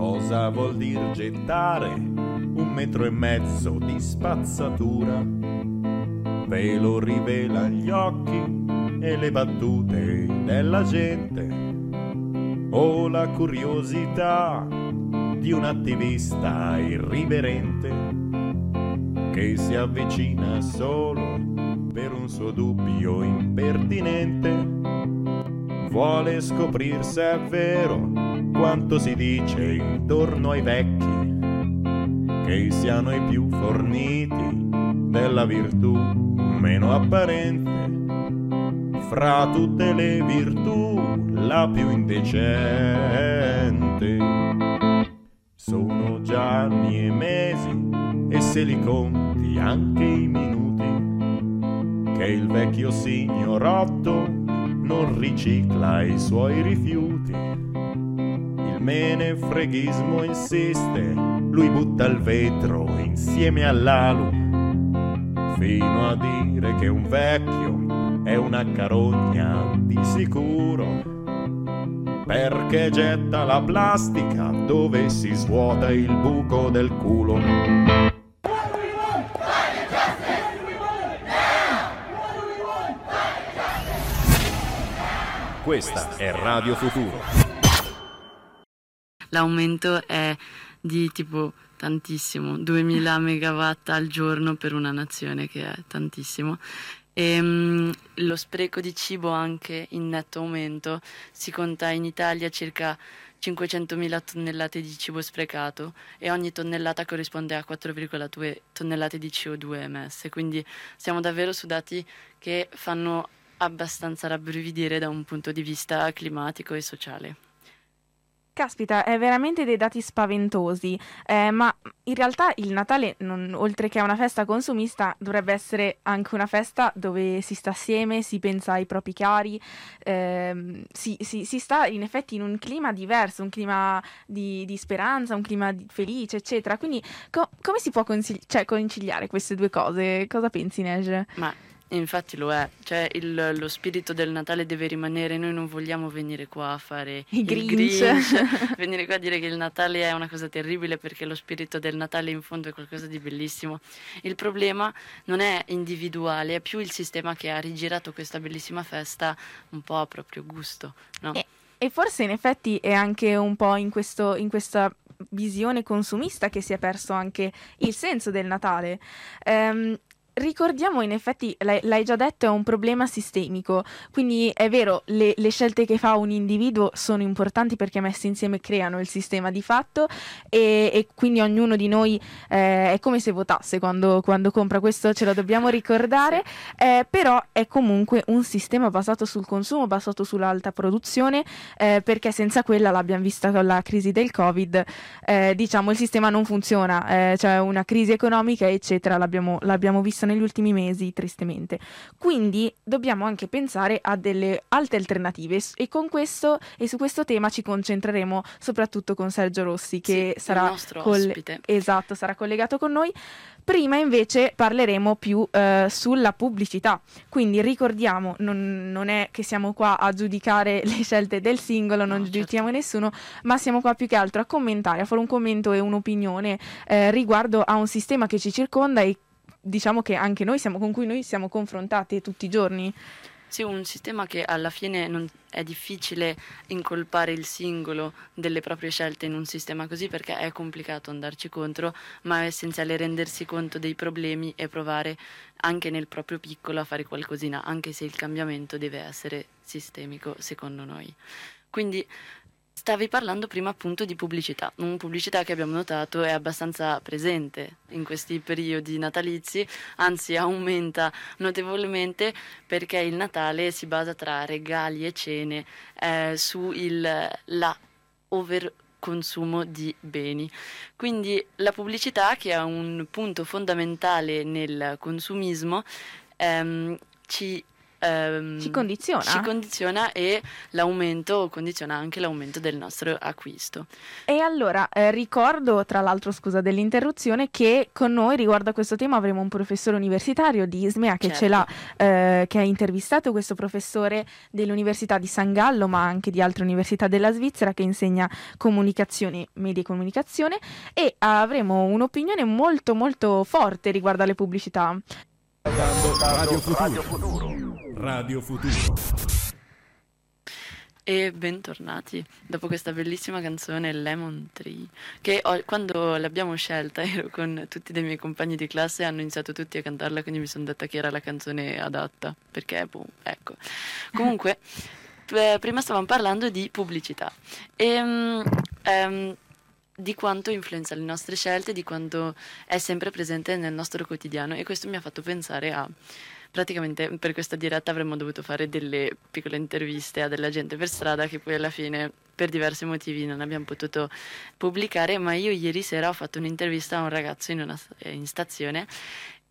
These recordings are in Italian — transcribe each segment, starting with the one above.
Cosa vuol dire gettare un metro e mezzo di spazzatura? Ve lo rivela gli occhi e le battute della gente o la curiosità di un attivista irriverente che si avvicina solo per un suo dubbio impertinente. Vuole scoprire se è vero quanto si dice intorno ai vecchi, che siano i più forniti della virtù meno apparente. Fra tutte le virtù la più indecente. Sono già e mesi e se li conti anche i minuti che il vecchio signorotto non ricicla i suoi rifiuti. Menefreghismo insiste, lui butta il vetro insieme all'alu fino a dire che un vecchio è una carogna di sicuro perché getta la plastica dove si svuota il buco del culo. Questa è Radio Futuro. L'aumento è di tipo tantissimo, 2000 megawatt al giorno per una nazione che è tantissimo. E, um, lo spreco di cibo anche in netto aumento, si conta in Italia circa 500.000 tonnellate di cibo sprecato e ogni tonnellata corrisponde a 4,2 tonnellate di CO2 emesse, quindi siamo davvero su dati che fanno abbastanza rabbrividire da un punto di vista climatico e sociale. Caspita, è veramente dei dati spaventosi, eh, ma in realtà il Natale, non, oltre che una festa consumista, dovrebbe essere anche una festa dove si sta assieme, si pensa ai propri cari, eh, si, si, si, sta in effetti in un clima diverso, un clima di, di speranza, un clima felice, eccetera. Quindi co- come si può consigli- cioè, conciliare queste due cose? Cosa pensi, Nej? Ma Infatti lo è, cioè il, lo spirito del Natale deve rimanere, noi non vogliamo venire qua a fare I Grinch. Grinch venire qua a dire che il Natale è una cosa terribile perché lo spirito del Natale in fondo è qualcosa di bellissimo. Il problema non è individuale, è più il sistema che ha rigirato questa bellissima festa un po' a proprio gusto. No? E, e forse in effetti è anche un po' in, questo, in questa visione consumista che si è perso anche il senso del Natale. Um, ricordiamo in effetti, l'hai, l'hai, già detto, è un problema sistemico, quindi è vero, le, le, scelte che fa un individuo sono importanti perché messe insieme creano il sistema di fatto e, e quindi ognuno di noi eh, è come se votasse quando, quando, compra, questo ce lo dobbiamo ricordare, sì. eh, però è comunque un sistema basato sul consumo, basato sull'alta produzione, eh, perché senza quella l'abbiamo vista con la crisi del Covid, eh, diciamo il sistema non funziona, eh, c'è una crisi economica eccetera, l'abbiamo, l'abbiamo visto negli ultimi mesi, tristemente. Quindi dobbiamo anche pensare a delle altre alternative e con questo e su questo tema ci concentreremo soprattutto con Sergio Rossi che sì, sarà, coll- esatto, sarà collegato con noi. Prima invece parleremo più eh, sulla pubblicità, quindi ricordiamo, non, non, è che siamo qua a giudicare le scelte del singolo, non no, certo. giudichiamo certo. nessuno, ma siamo qua più che altro a commentare, a fare un commento e un'opinione eh, riguardo a un sistema che ci circonda e diciamo che anche noi siamo, con cui noi siamo confrontati tutti i giorni. Sì, un sistema che alla fine non è difficile incolpare il singolo delle proprie scelte in un sistema così perché è complicato andarci contro, ma è essenziale rendersi conto dei problemi e provare anche nel proprio piccolo a fare qualcosina, anche se il cambiamento deve essere sistemico secondo noi. Quindi Stavi parlando prima appunto di pubblicità, una pubblicità che abbiamo notato è abbastanza presente in questi periodi natalizi, anzi aumenta notevolmente perché il Natale si basa tra regali e cene eh, su il, la overconsumo di beni. Quindi la pubblicità, che è un punto fondamentale nel consumismo, ehm, ci ehm, ci condiziona. ci condiziona e l'aumento condiziona anche l'aumento del nostro acquisto. E allora eh, ricordo, tra l'altro, scusa dell'interruzione, che con noi riguardo a questo tema avremo un professore universitario di Ismea che Certo. ce l'ha, eh, che ha intervistato questo professore dell'Università di San Gallo, ma anche di altre università della Svizzera, che insegna comunicazione, media e comunicazione, e avremo un'opinione molto molto forte riguardo alle pubblicità. Radio Futuro. Radio Futuro. E bentornati dopo questa bellissima canzone Lemon Tree, che ho- quando l'abbiamo scelta ero con tutti dei miei compagni di classe e hanno iniziato tutti a cantarla, quindi mi sono detta che era la canzone adatta, perché boh, ecco. Comunque, eh, prima stavamo parlando di pubblicità e mm, ehm, di quanto influenza le nostre scelte, di quanto è sempre presente nel nostro quotidiano e questo mi ha fatto pensare a praticamente per questa diretta avremmo dovuto fare delle piccole interviste a della gente per strada che poi alla fine per diversi motivi non abbiamo potuto pubblicare, ma io ieri sera ho fatto un'intervista a un ragazzo in, una, in stazione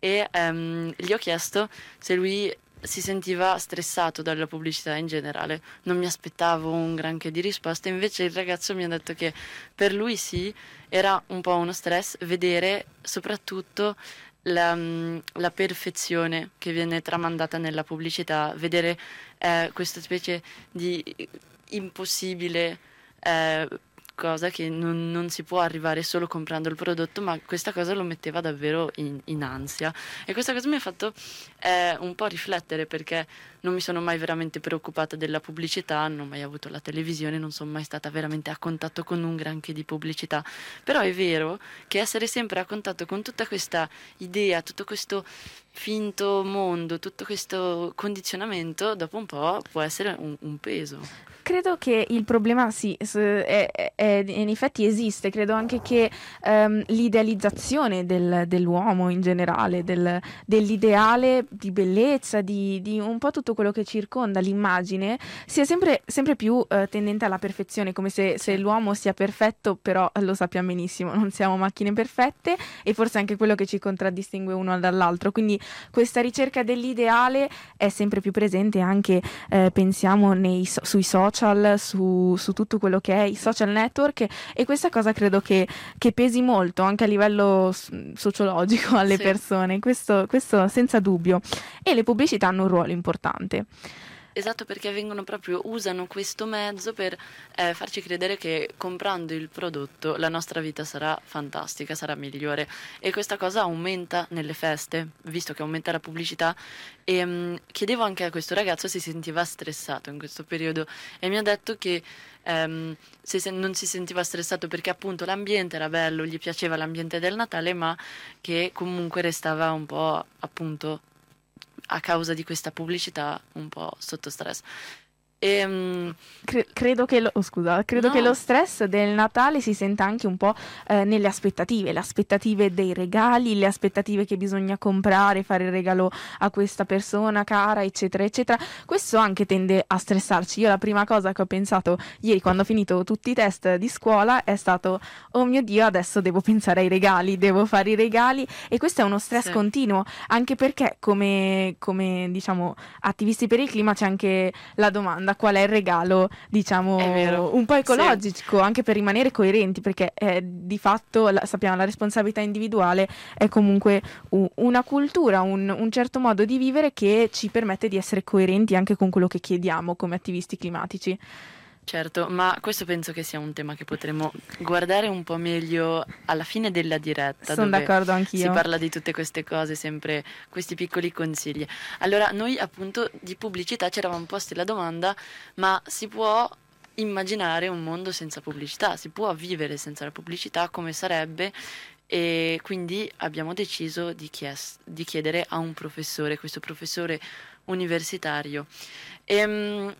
e ehm, gli ho chiesto se lui si sentiva stressato dalla pubblicità in generale. Non mi aspettavo un granché di risposta, invece il ragazzo mi ha detto che per lui sì, era un po' uno stress vedere soprattutto la, mm, la perfezione che viene tramandata nella pubblicità, vedere eh, questa specie di impossibile eh, cosa che non, non si può arrivare solo comprando il prodotto, ma questa cosa lo metteva davvero in, in ansia. E questa cosa mi ha fatto eh, un po' riflettere perché non mi sono mai veramente preoccupata della pubblicità, non ho mai avuto la televisione, non sono mai stata veramente a contatto con un granché di pubblicità. Però è vero che essere sempre a contatto con tutta questa idea, tutto questo finto mondo, tutto questo condizionamento, dopo un po' può essere un, un peso. Credo che il problema sì, è- è- in effetti esiste, credo anche che ehm, l'idealizzazione del- dell'uomo in generale, del- dell'ideale di bellezza, di, di un po' tutto quello che circonda l'immagine, sia sempre, sempre più eh, tendente alla perfezione, come se, se l'uomo sia perfetto, però lo sappiamo benissimo, non siamo macchine perfette e forse anche quello che ci contraddistingue uno dall'altro. Quindi questa ricerca dell'ideale è sempre più presente anche eh, pensiamo nei sui social, su, su tutto quello che è i social network e questa cosa credo che, che pesi molto anche a livello sociologico alle Sì. persone, questo, questo senza dubbio. E le pubblicità hanno un ruolo importante. Esatto, perché vengono proprio, usano questo mezzo per eh, farci credere che comprando il prodotto la nostra vita sarà fantastica, sarà migliore. E questa cosa aumenta nelle feste, visto che aumenta la pubblicità. E mm, chiedevo anche a questo ragazzo se si sentiva stressato in questo periodo e mi ha detto che ehm, se se- non si sentiva stressato perché appunto l'ambiente era bello, gli piaceva l'ambiente del Natale, ma che comunque restava un po' appunto a causa di questa pubblicità un po' sotto stress. E, mm, Cre- credo che lo, oh, scusa, credo No. che lo stress del Natale si senta anche un po' eh, nelle aspettative, le aspettative dei regali, le aspettative che bisogna comprare, fare il regalo a questa persona cara, eccetera, eccetera. Questo anche tende a stressarci. Io la prima cosa che ho pensato ieri quando ho finito tutti i test di scuola è stato, oh mio Dio, adesso devo pensare ai regali, devo fare i regali e questo è uno stress Sì. continuo, anche perché come, come diciamo attivisti per il clima c'è anche la domanda qual è il regalo, diciamo, un po' Sì. ecologico, anche per rimanere coerenti, perché eh, di fatto la- sappiamo la responsabilità individuale è comunque u- una cultura, un, un certo modo di vivere che ci permette di essere coerenti anche con quello che chiediamo come attivisti climatici. Certo, ma questo penso che sia un tema che potremo guardare un po' meglio alla fine della diretta. Sono d'accordo Si anch'io. parla di tutte queste cose, sempre questi piccoli consigli. Allora, noi appunto di pubblicità ci eravamo posti la domanda, ma si può immaginare un mondo senza pubblicità? Si può vivere senza la pubblicità? Come sarebbe? E quindi abbiamo deciso di, chies- di chiedere a un professore, questo professore universitario. Ehm,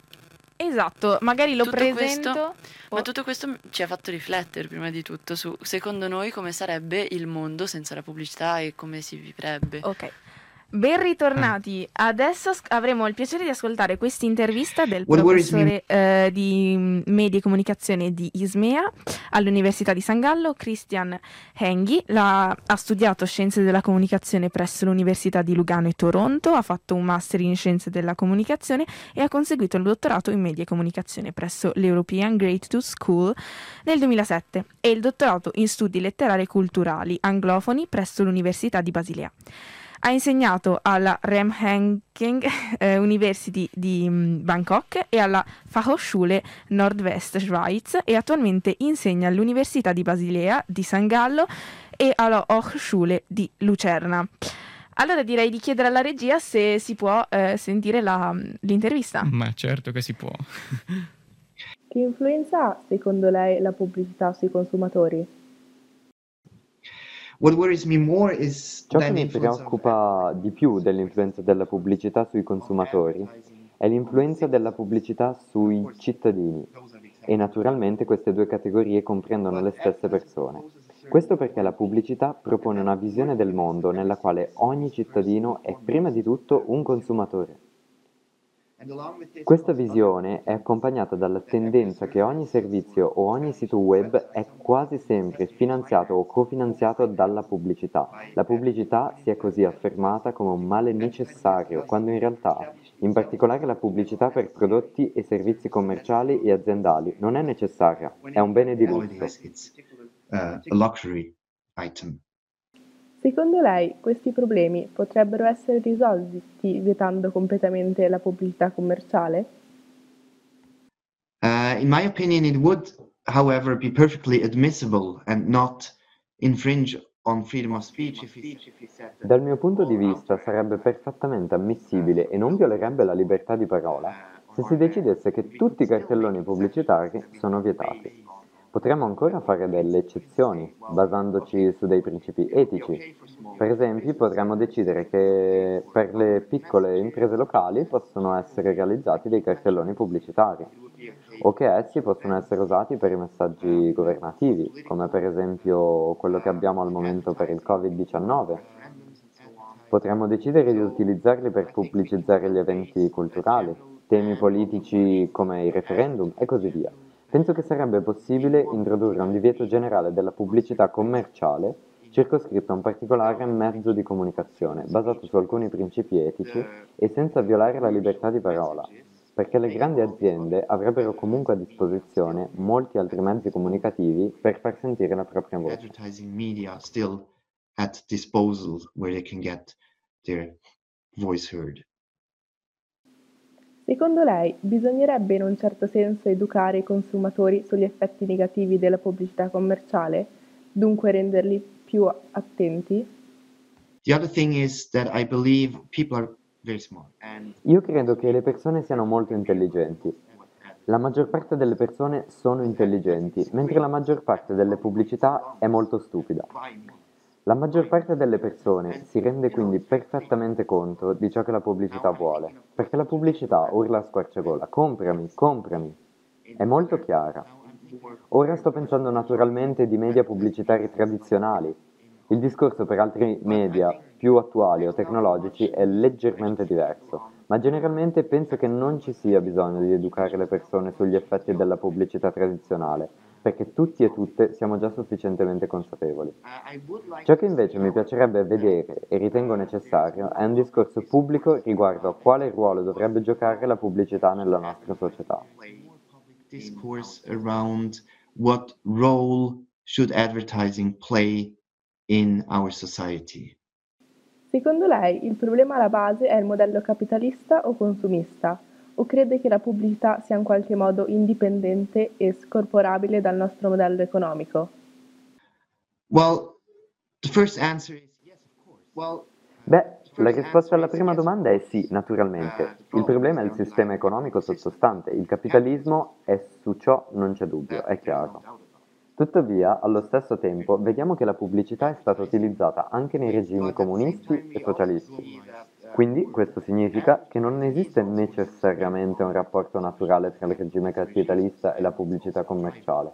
Esatto, magari lo Tutto presento. questo- Oh. ma tutto questo ci ha fatto riflettere prima di tutto su, secondo noi, come sarebbe il mondo senza la pubblicità e come si vivrebbe. Ok. Ben ritornati. Adesso sc- avremo il piacere di ascoltare questa intervista del What professore eh, di media e comunicazione di Ismea all'Università di San Gallo, Christian Henghi. La- ha studiato scienze della comunicazione presso l'Università di Lugano e Toronto, ha fatto un master in scienze della comunicazione e ha conseguito il dottorato in media e comunicazione presso l'European Grade 2 School nel 2007 e il dottorato in studi letterari e culturali anglofoni presso l'Università di Basilea. Ha insegnato alla Remhangking eh, University di mm, Bangkok e alla Fachhochschule Nordwest Schweiz e attualmente insegna all'Università di Basilea di San Gallo e alla Hochschule di Lucerna. Allora direi di chiedere alla regia se si può eh, sentire la- l'intervista. Ma certo che si può. Che influenza ha secondo lei la pubblicità sui consumatori? What worries me more is Ciò che mi preoccupa di più dell'influenza della pubblicità sui consumatori è l'influenza della pubblicità sui cittadini e naturalmente queste due categorie comprendono le stesse persone. Questo perché la pubblicità propone una visione del mondo nella quale ogni cittadino è prima di tutto un consumatore. Questa visione è accompagnata dalla tendenza che ogni servizio o ogni sito web è quasi sempre finanziato o cofinanziato dalla pubblicità. La pubblicità si è così affermata come un male necessario, quando in realtà, in particolare la pubblicità per prodotti e servizi commerciali e aziendali, non è necessaria, è un bene di lusso. Uh, a luxury item. Secondo lei questi problemi potrebbero essere risolti vietando completamente la pubblicità commerciale? Uh, in my opinion, it would, however, be perfectly admissible and not infringe on freedom of speech if the- Dal mio punto di vista sarebbe perfettamente ammissibile e non violerebbe la libertà di parola se si decidesse che tutti i cartelloni pubblicitari sono vietati. Potremmo ancora fare delle eccezioni, basandoci su dei principi etici. Per esempio, potremmo decidere che per le piccole imprese locali possono essere realizzati dei cartelloni pubblicitari o che essi possono essere usati per i messaggi governativi, come per esempio quello che abbiamo al momento per il Covid-19. Potremmo decidere di utilizzarli per pubblicizzare gli eventi culturali, temi politici come i referendum e così via. Penso che sarebbe possibile introdurre un divieto generale della pubblicità commerciale circoscritto a un particolare mezzo di comunicazione, basato su alcuni principi etici e senza violare la libertà di parola, perché le grandi aziende avrebbero comunque a disposizione molti altri mezzi comunicativi per far sentire la propria voce. at disposal where they can get their voice heard. Secondo lei bisognerebbe in un certo senso educare i consumatori sugli effetti negativi della pubblicità commerciale, dunque renderli più attenti? The other thing is that I believe people are very smart and Io credo che le persone siano molto intelligenti. La maggior parte delle persone sono intelligenti, mentre la maggior parte delle pubblicità è molto stupida. La maggior parte delle persone si rende quindi perfettamente conto di ciò che la pubblicità vuole, perché la pubblicità urla a squarciagola, comprami, comprami. È molto chiara. Ora sto pensando naturalmente di media pubblicitari tradizionali. Il discorso per altri media più attuali o tecnologici è leggermente diverso, ma generalmente penso che non ci sia bisogno di educare le persone sugli effetti della pubblicità tradizionale, perché tutti e tutte siamo già sufficientemente consapevoli. Ciò che invece mi piacerebbe vedere e ritengo necessario è un discorso pubblico riguardo a quale ruolo dovrebbe giocare la pubblicità nella nostra società. play more public discourse around what role should advertising play in our society. Secondo lei il problema alla base è il modello capitalista o consumista? O crede che la pubblicità sia in qualche modo indipendente e scorporabile dal nostro modello economico? Well, the first answer is yes, of course. Well, Beh, la risposta alla prima domanda è sì, naturalmente. Il problema è il sistema economico sottostante, il capitalismo e su ciò non c'è dubbio, è chiaro. Tuttavia, allo stesso tempo, vediamo che la pubblicità è stata utilizzata anche nei regimi comunisti e socialisti. Quindi questo significa che non esiste necessariamente un rapporto naturale tra il regime capitalista e la pubblicità commerciale.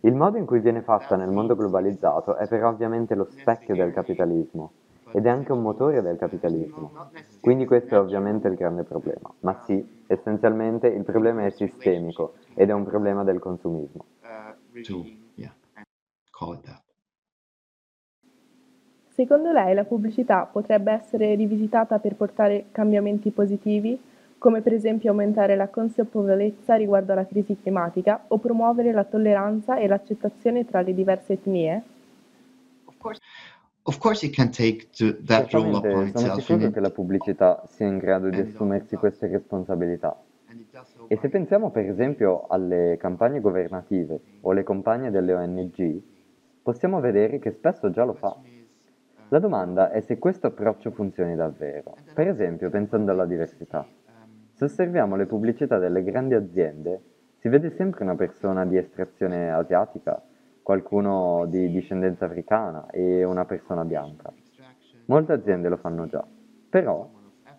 Il modo in cui viene fatta nel mondo globalizzato è però ovviamente lo specchio del capitalismo ed è anche un motore del capitalismo. Quindi questo è ovviamente il grande problema. Ma sì, essenzialmente il problema è sistemico ed è un problema del consumismo. To, yeah, call it that. Secondo lei la pubblicità potrebbe essere rivisitata per portare cambiamenti positivi, come per esempio aumentare la consapevolezza riguardo alla crisi climatica o promuovere la tolleranza e l'accettazione tra le diverse etnie? Of course, it can take to that role upon sono sicuro che la pubblicità sia in grado di assumersi queste responsabilità. E se pensiamo per esempio alle campagne governative o alle campagne delle ONG, possiamo vedere che spesso già lo fa. La domanda è se questo approccio funzioni davvero. Per esempio, pensando alla diversità. Se osserviamo le pubblicità delle grandi aziende, si vede sempre una persona di estrazione asiatica, qualcuno di discendenza africana e una persona bianca. Molte aziende lo fanno già. Però,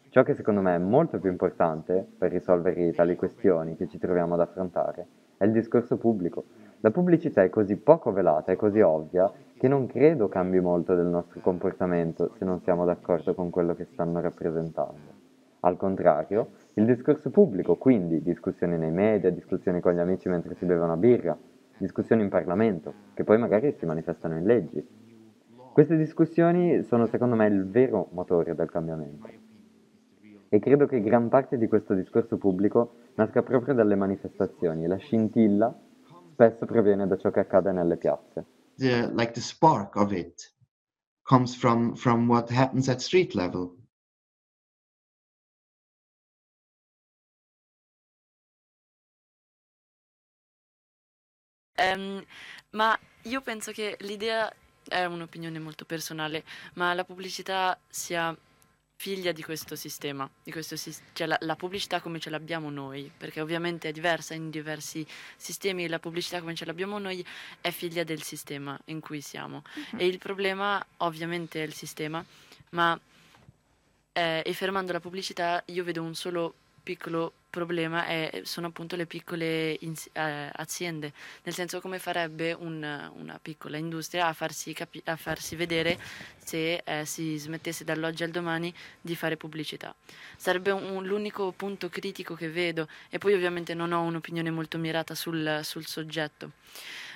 ciò che secondo me è molto più importante per risolvere tali questioni che ci troviamo ad affrontare è il discorso pubblico. La pubblicità è così poco velata e così ovvia che non credo cambi molto del nostro comportamento se non siamo d'accordo con quello che stanno rappresentando. Al contrario, il discorso pubblico, quindi discussioni nei media, discussioni con gli amici mentre si beve una birra, discussioni in Parlamento, che poi magari si manifestano in leggi. Queste discussioni sono secondo me il vero motore del cambiamento. E credo che gran parte di questo discorso pubblico nasca proprio dalle manifestazioni la scintilla spesso proviene da ciò che accade nelle piazze. the like the spark of it comes from from what happens at street level. Ehm, ma io penso che l'idea è un'opinione molto personale, ma la pubblicità sia figlia di questo sistema, di questo sis- cioè la, la pubblicità come ce l'abbiamo noi, perché ovviamente è diversa in diversi sistemi, la pubblicità come ce l'abbiamo noi è figlia del sistema in cui siamo. E il problema ovviamente è il sistema, ma eh, e fermando la pubblicità io vedo un solo piccolo problema e sono appunto le piccole ins- eh, aziende, nel senso come farebbe un- una piccola industria a farsi, capi- a farsi vedere se eh, si smettesse dall'oggi al domani di fare pubblicità. Sarebbe un- l'unico punto critico che vedo e poi ovviamente non ho un'opinione molto mirata sul, sul soggetto,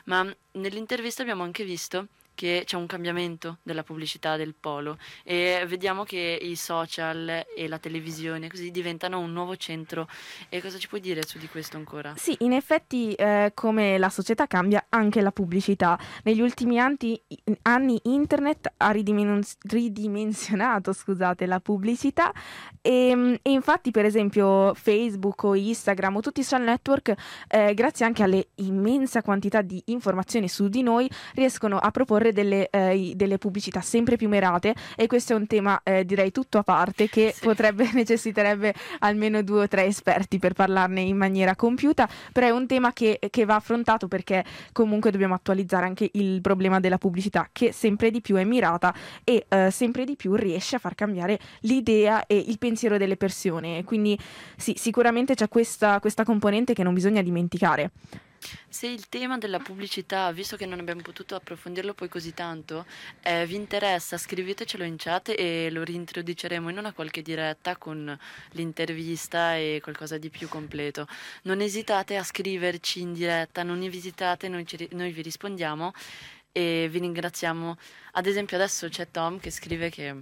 ma nell'intervista abbiamo anche visto che c'è un cambiamento della pubblicità del polo e vediamo che i social e la televisione così diventano un nuovo centro. E cosa ci puoi dire su di questo ancora? Sì, in effetti eh, come la società cambia anche la pubblicità. Negli ultimi anni, anni internet ha ridimen- ridimensionato scusate, la pubblicità e, e infatti per esempio Facebook o Instagram o tutti i social network eh, grazie anche alle immensa quantità di informazioni su di noi riescono a proporre delle, eh, delle pubblicità sempre più mirate e questo è un tema eh, direi tutto a parte che Sì. potrebbe necessiterebbe almeno due o tre esperti per parlarne in maniera compiuta, però è un tema che, che va affrontato perché comunque dobbiamo attualizzare anche il problema della pubblicità che sempre di più è mirata e eh, sempre di più riesce a far cambiare l'idea e il pensiero delle persone. Quindi sì, sicuramente c'è questa, questa componente che non bisogna dimenticare. Se il tema della pubblicità, visto che non abbiamo potuto approfondirlo poi così tanto, eh, vi interessa, scrivetecelo in chat e lo reintroduceremo in una qualche diretta con l'intervista e qualcosa di più completo. Non esitate a scriverci in diretta, non esitate, noi, ci noi vi rispondiamo e vi ringraziamo. Ad esempio adesso c'è Tom che scrive che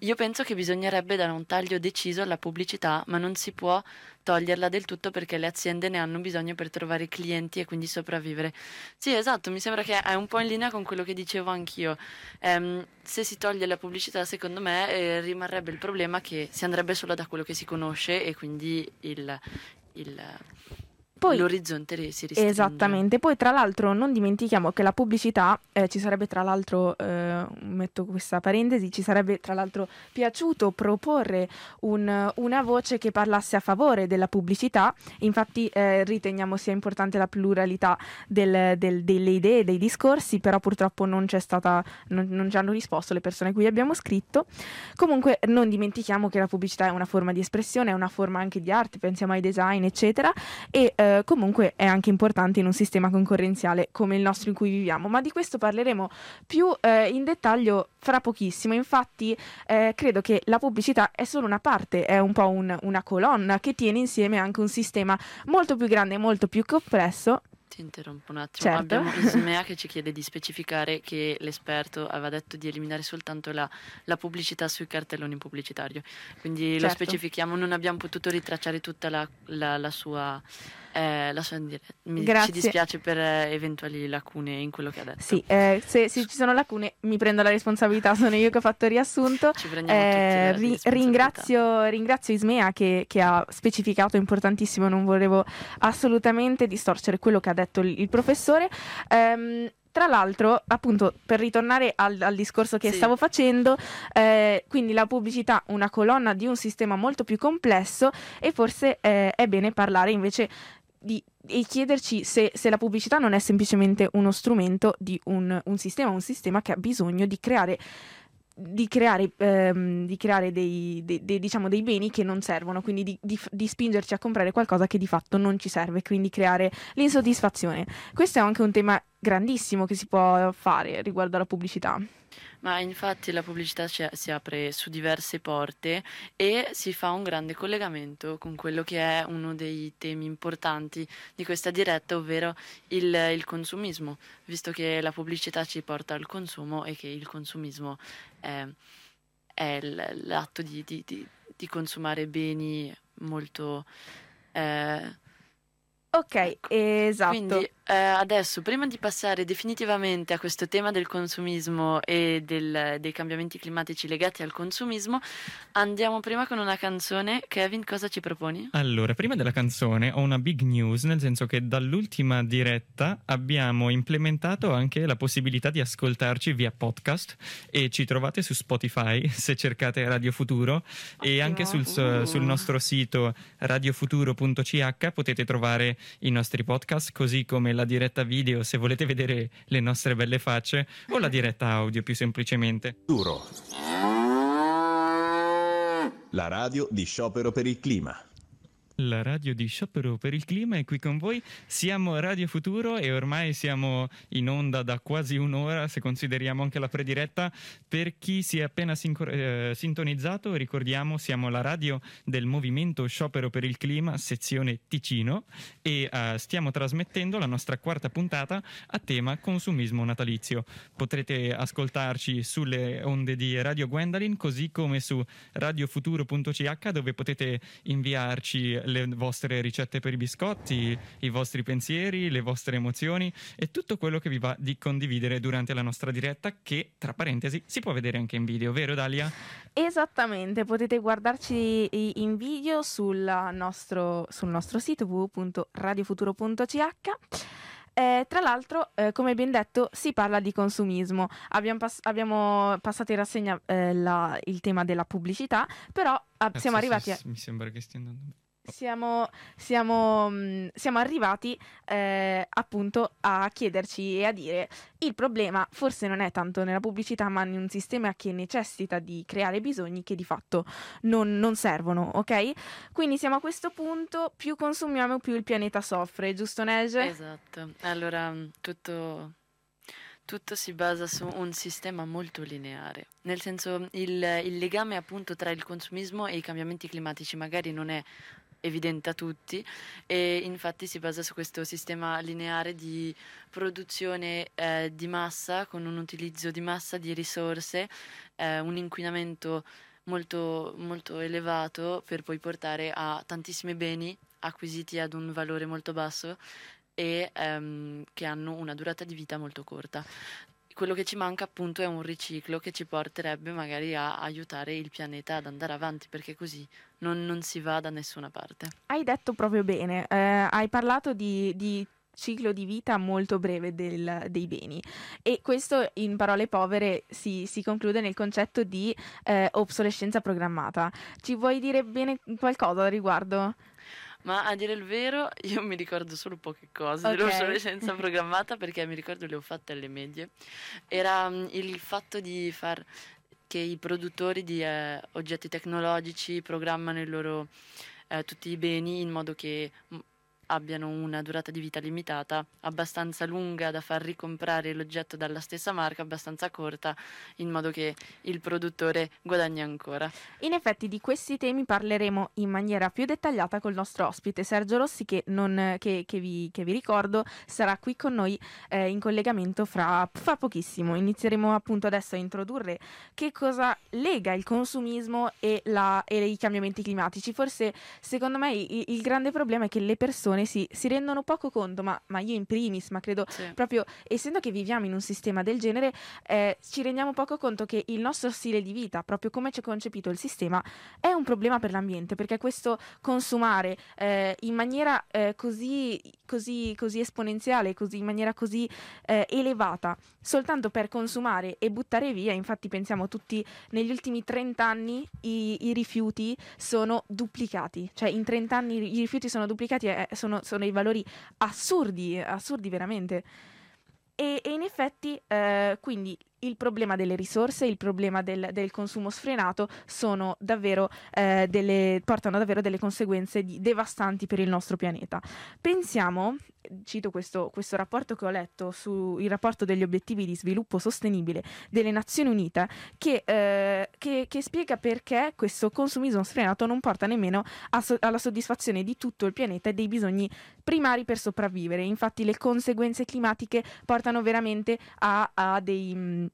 io penso che bisognerebbe dare un taglio deciso alla pubblicità, ma non si può toglierla del tutto perché le aziende ne hanno bisogno per trovare clienti e quindi sopravvivere. Sì, esatto, mi sembra che è un po' in linea con quello che dicevo anch'io. Ehm, se si toglie la pubblicità, secondo me, eh, rimarrebbe il problema che si andrebbe solo da quello che si conosce e quindi il, il- Poi- l'orizzonte ri- si restringe. Esattamente, poi tra l'altro non dimentichiamo che la pubblicità, eh, ci sarebbe tra l'altro, eh, metto questa parentesi, ci sarebbe tra l'altro piaciuto proporre un- una voce che parlasse a favore della pubblicità, infatti eh, riteniamo sia importante la pluralità del- del- delle idee, dei discorsi, però purtroppo non c'è stata, non, non ci hanno risposto le persone a cui abbiamo scritto. Comunque non dimentichiamo che la pubblicità è una forma di espressione, è una forma anche di arte, pensiamo ai design, eccetera, e eh, comunque è anche importante in un sistema concorrenziale come il nostro in cui viviamo, ma di questo parleremo più eh, in dettaglio fra pochissimo. Infatti eh, credo che la pubblicità è solo una parte, è un po' un, una colonna che tiene insieme anche un sistema molto più grande e molto più complesso ti interrompo un attimo. Certo. Abbiamo Ismea che ci chiede di specificare che l'esperto aveva detto di eliminare soltanto la, la pubblicità sui cartelloni pubblicitari. Quindi lo Certo. specifichiamo, non abbiamo potuto ritracciare tutta la, la- la sua... eh, la sua indiretta. Mi- Grazie. Ci dispiace per eh, eventuali lacune in quello che ha detto. Sì, eh, se, se ci sono lacune mi prendo la responsabilità, sono io che ho fatto il riassunto. Ci prendiamo Eh, ri- ringrazio, ringrazio Ismea che, che ha specificato, importantissimo, non volevo assolutamente distorcere quello che ha detto il, il professore. Ehm, tra l'altro, appunto, per ritornare al, al discorso che Sì. stavo facendo, eh, quindi la pubblicità, una colonna di un sistema molto più complesso e forse eh, è bene parlare invece di, e chiederci se, se la pubblicità non è semplicemente uno strumento di un, un sistema, un sistema che ha bisogno di creare di creare, ehm, di creare dei, dei- dei, diciamo, dei beni che non servono, quindi di, di- di spingerci a comprare qualcosa che di fatto non ci serve, quindi creare l'insoddisfazione. Questo è anche un tema grandissimo che si può fare riguardo alla pubblicità. Ma infatti la pubblicità ci- si apre su diverse porte e si fa un grande collegamento con quello che è uno dei temi importanti di questa diretta, ovvero il, il consumismo, visto che la pubblicità ci porta al consumo e che il consumismo è, è l'atto di, di- di- di consumare beni molto... eh, Ok, esatto. quindi eh, adesso, prima di passare definitivamente a questo tema del consumismo e del- dei cambiamenti climatici legati al consumismo, andiamo prima con una canzone. Kevin, cosa ci proponi? Allora, prima della canzone ho una big news, nel senso che dall'ultima diretta abbiamo implementato anche la possibilità di ascoltarci via podcast e ci trovate su Spotify se cercate Radio Futuro e Ottimo. anche sul, Uh. sul nostro sito radiofuturo.ch potete trovare i nostri podcast, così come la diretta video se volete vedere le nostre belle facce o la diretta audio più semplicemente. Futuro. La radio di sciopero per il clima. La radio di Sciopero per il Clima è qui con voi. Siamo Radio Futuro e ormai siamo in onda da quasi un'ora, se consideriamo anche la prediretta. Per chi si è appena sinco- eh, sintonizzato, ricordiamo, siamo la radio del Movimento Sciopero per il Clima, sezione Ticino, e eh, stiamo trasmettendo la nostra quarta puntata a tema consumismo natalizio. Potrete ascoltarci sulle onde di Radio Gwendolyn, così come su radiofuturo.ch, dove potete inviarci le vostre ricette per i biscotti, i vostri pensieri, le vostre emozioni e tutto quello che vi va di condividere durante la nostra diretta che, tra parentesi, si può vedere anche in video, vero Dalia? Esattamente, potete guardarci in video sul nostro, sul nostro sito www.radiofuturo.ch. Eh, tra l'altro, eh, come ben detto, si parla di consumismo. Abbiamo, pass- abbiamo passato in rassegna eh, la- il tema della pubblicità, però ah, siamo arrivati a, Mi sembra che stia andando bene. Siamo, siamo, mh, siamo arrivati eh, appunto a chiederci e a dire il problema forse non è tanto nella pubblicità ma in un sistema che necessita di creare bisogni che di fatto non, non servono, ok? Quindi siamo a questo punto, più consumiamo più il pianeta soffre, giusto Nege? Esatto. Allora, mh, tutto, tutto si basa su un sistema molto lineare. Nel senso, il, il legame appunto tra il consumismo e i cambiamenti climatici magari non è evidente a tutti e infatti si basa su questo sistema lineare di produzione eh, di massa con un utilizzo di massa di risorse, eh, un inquinamento molto, molto elevato per poi portare a tantissimi beni acquisiti ad un valore molto basso e ehm, che hanno una durata di vita molto corta. Quello che ci manca appunto è un riciclo che ci porterebbe magari a aiutare il pianeta ad andare avanti perché così non, non si va da nessuna parte. Hai detto proprio bene, eh, hai parlato di, di ciclo di vita molto breve del- dei beni e questo in parole povere si, si conclude nel concetto di eh, obsolescenza programmata. Ci vuoi dire bene qualcosa al riguardo? Ma a dire il vero, io mi ricordo solo poche cose Ok. dell'obsolescenza programmata perché mi ricordo le ho fatte alle medie. Era mm, il fatto di far che i produttori di eh, oggetti tecnologici programmano loro, eh, tutti i beni in modo che mm, abbiano una durata di vita limitata, abbastanza lunga da far ricomprare l'oggetto dalla stessa marca, abbastanza corta, in modo che il produttore guadagni ancora. In effetti di questi temi parleremo in maniera più dettagliata col nostro ospite Sergio Rossi che, non, che, che, vi, che vi, ricordo sarà qui con noi eh, in collegamento fra, fra pochissimo. Inizieremo appunto adesso a introdurre che cosa lega il consumismo e, la, e i cambiamenti climatici. Forse secondo me il, il grande problema è che le persone persone si, si rendono poco conto, ma, ma, io in primis, ma credo sì. proprio essendo che viviamo in un sistema del genere, eh, ci rendiamo poco conto che il nostro stile di vita, proprio come ci è concepito il sistema, è un problema per l'ambiente, perché questo consumare eh, in maniera eh, così, così, così, esponenziale, così, in maniera così eh, elevata, soltanto per consumare e buttare via, infatti pensiamo tutti negli ultimi 30 anni i, i rifiuti sono duplicati, cioè in 30 anni i rifiuti sono duplicati e sono sono, sono dei valori assurdi, assurdi veramente. E, e in effetti, eh, quindi il problema delle risorse, il problema del, del consumo sfrenato davvero, eh, delle, portano davvero delle conseguenze di, devastanti per il nostro pianeta. Pensiamo, cito questo, questo rapporto che ho letto sul rapporto degli obiettivi di sviluppo sostenibile delle Nazioni Unite, che, eh, che, che spiega perché questo consumismo sfrenato non porta nemmeno so, alla soddisfazione di tutto il pianeta e dei bisogni primari per sopravvivere. Infatti le conseguenze climatiche portano veramente a, a dei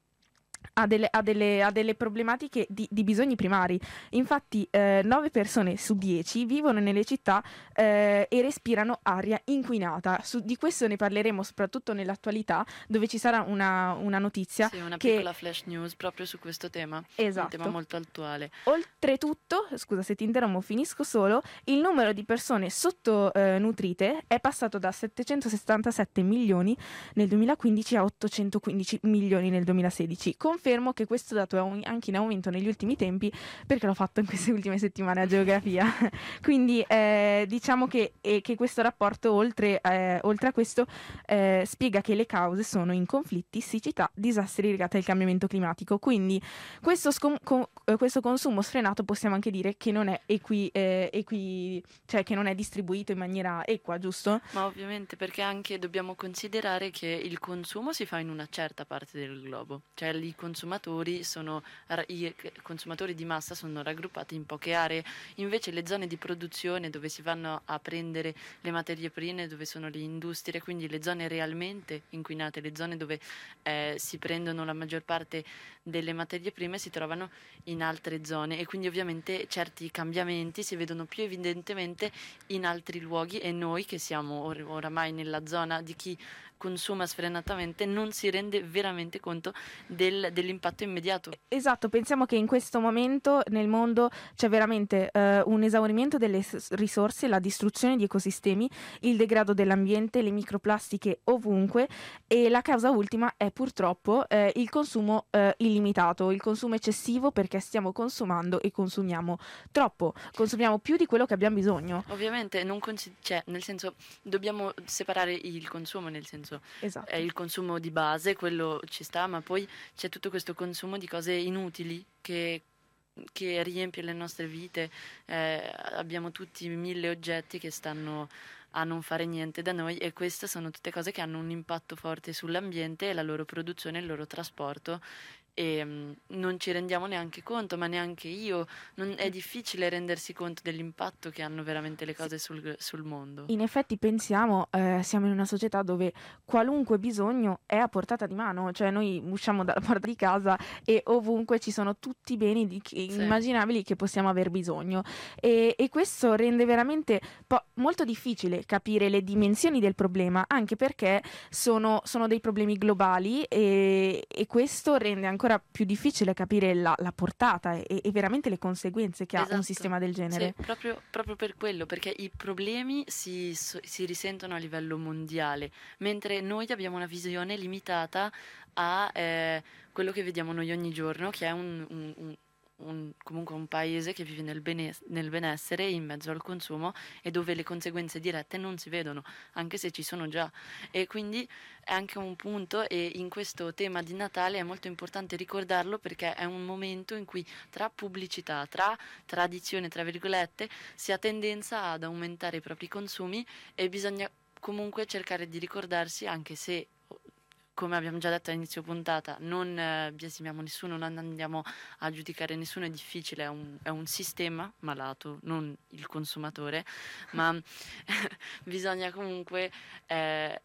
ha delle, ha delle, ha delle problematiche di, di, bisogni primari. Infatti, eh, 9 persone su 10 vivono nelle città eh, e respirano aria inquinata. Su, di questo ne parleremo soprattutto nell'attualità, dove ci sarà una, una notizia. Sì, una che... piccola flash news proprio su questo tema. Esatto. Un tema molto attuale. Oltretutto, scusa se ti interrompo, finisco solo. Il numero di persone sottonutrite eh, è passato da 777 milioni nel 2015 a 815 milioni nel 2016. Con confermo che questo dato è anche in aumento negli ultimi tempi perché l'ho fatto in queste ultime settimane a geografia. Quindi eh, diciamo che, eh, che, questo rapporto, oltre, eh, oltre a questo, eh, spiega che le cause sono in conflitti, siccità, disastri legati al cambiamento climatico. Quindi questo, scom- com- eh, questo consumo sfrenato possiamo anche dire che non è equi, eh, equi, cioè che non è distribuito in maniera equa, giusto? Ma ovviamente perché anche dobbiamo considerare che il consumo si fa in una certa parte del globo, cioè i consumatori, sono, i consumatori di massa sono raggruppati in poche aree, invece le zone di produzione dove si vanno a prendere le materie prime, dove sono le industrie, quindi le zone realmente inquinate, le zone dove eh, si prendono la maggior parte delle materie prime si trovano in altre zone e quindi ovviamente certi cambiamenti si vedono più evidentemente in altri luoghi e noi che siamo or- oramai nella zona di chi consuma sfrenatamente non si rende veramente conto del, dell'impatto immediato. Esatto, pensiamo che in questo momento nel mondo c'è veramente uh, un esaurimento delle risorse, la distruzione di ecosistemi, il degrado dell'ambiente, le microplastiche ovunque e la causa ultima è purtroppo uh, il consumo uh, illimitato, il consumo eccessivo perché stiamo consumando e consumiamo troppo, consumiamo più di quello che abbiamo bisogno. Ovviamente, non consi- cioè, nel senso, dobbiamo separare il consumo, nel senso senso esatto. è il consumo di base, quello ci sta, ma poi c'è tutto questo consumo di cose inutili che, che riempie le nostre vite. Eh, abbiamo tutti mille oggetti che stanno a non fare niente da noi e queste sono tutte cose che hanno un impatto forte sull'ambiente e la loro produzione, il loro trasporto e um, non ci rendiamo neanche conto, ma neanche io. Non, è difficile rendersi conto dell'impatto che hanno veramente le cose sul, sul mondo. In effetti pensiamo, eh, siamo in una società dove qualunque bisogno è a portata di mano, cioè noi usciamo dalla porta di casa e ovunque ci sono tutti i beni di, sì. immaginabili che possiamo aver bisogno e, e questo rende veramente po- molto difficile capire le dimensioni del problema, anche perché sono, sono dei problemi globali e, e questo rende ancora ancora più difficile capire la, la portata e, e, veramente le conseguenze che esatto. ha un esatto. sistema del genere. Sì, proprio, proprio, per quello, perché i problemi si, si, risentono a livello mondiale, mentre noi abbiamo una visione limitata a eh, quello che vediamo noi ogni giorno, che è un, un, un un, comunque un paese che vive nel, bene, nel, benessere in mezzo al consumo e dove le conseguenze dirette non si vedono, anche se ci sono già. E quindi è anche un punto e in questo tema di Natale è molto importante ricordarlo perché è un momento in cui tra pubblicità, tra tradizione, tra virgolette, si ha tendenza ad aumentare i propri consumi e bisogna comunque cercare di ricordarsi anche se come abbiamo già detto all'inizio puntata, non eh, biasimiamo nessuno, non andiamo a giudicare nessuno, è difficile, è un, è un sistema malato, non il consumatore, ma bisogna comunque eh,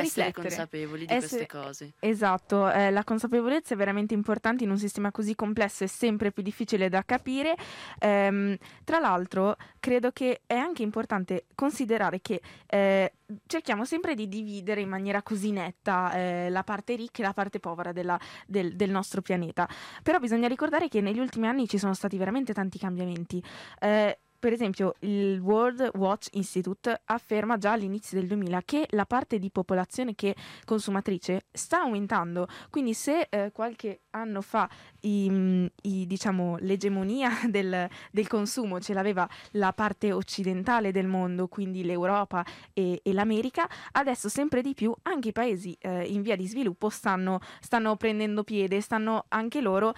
essere consapevoli di essere, queste cose. Esatto, eh, la consapevolezza è veramente importante in un sistema così complesso e sempre più difficile da capire. Ehm, tra l'altro, credo che è anche importante considerare che eh, cerchiamo sempre di dividere in maniera così netta eh, la parte ricca e la parte povera della, del, del, nostro pianeta. Però bisogna ricordare che negli ultimi anni ci sono stati veramente tanti cambiamenti. Eh, per esempio, il World Watch Institute afferma già all'inizio del 2000 che la parte di popolazione che consumatrice sta aumentando. Quindi, se eh, qualche anno fa i, i, diciamo, l'egemonia del, del, consumo ce l'aveva la parte occidentale del mondo, quindi l'Europa e, e l'America, adesso sempre di più anche i paesi eh, in via di sviluppo stanno, stanno prendendo piede, stanno anche loro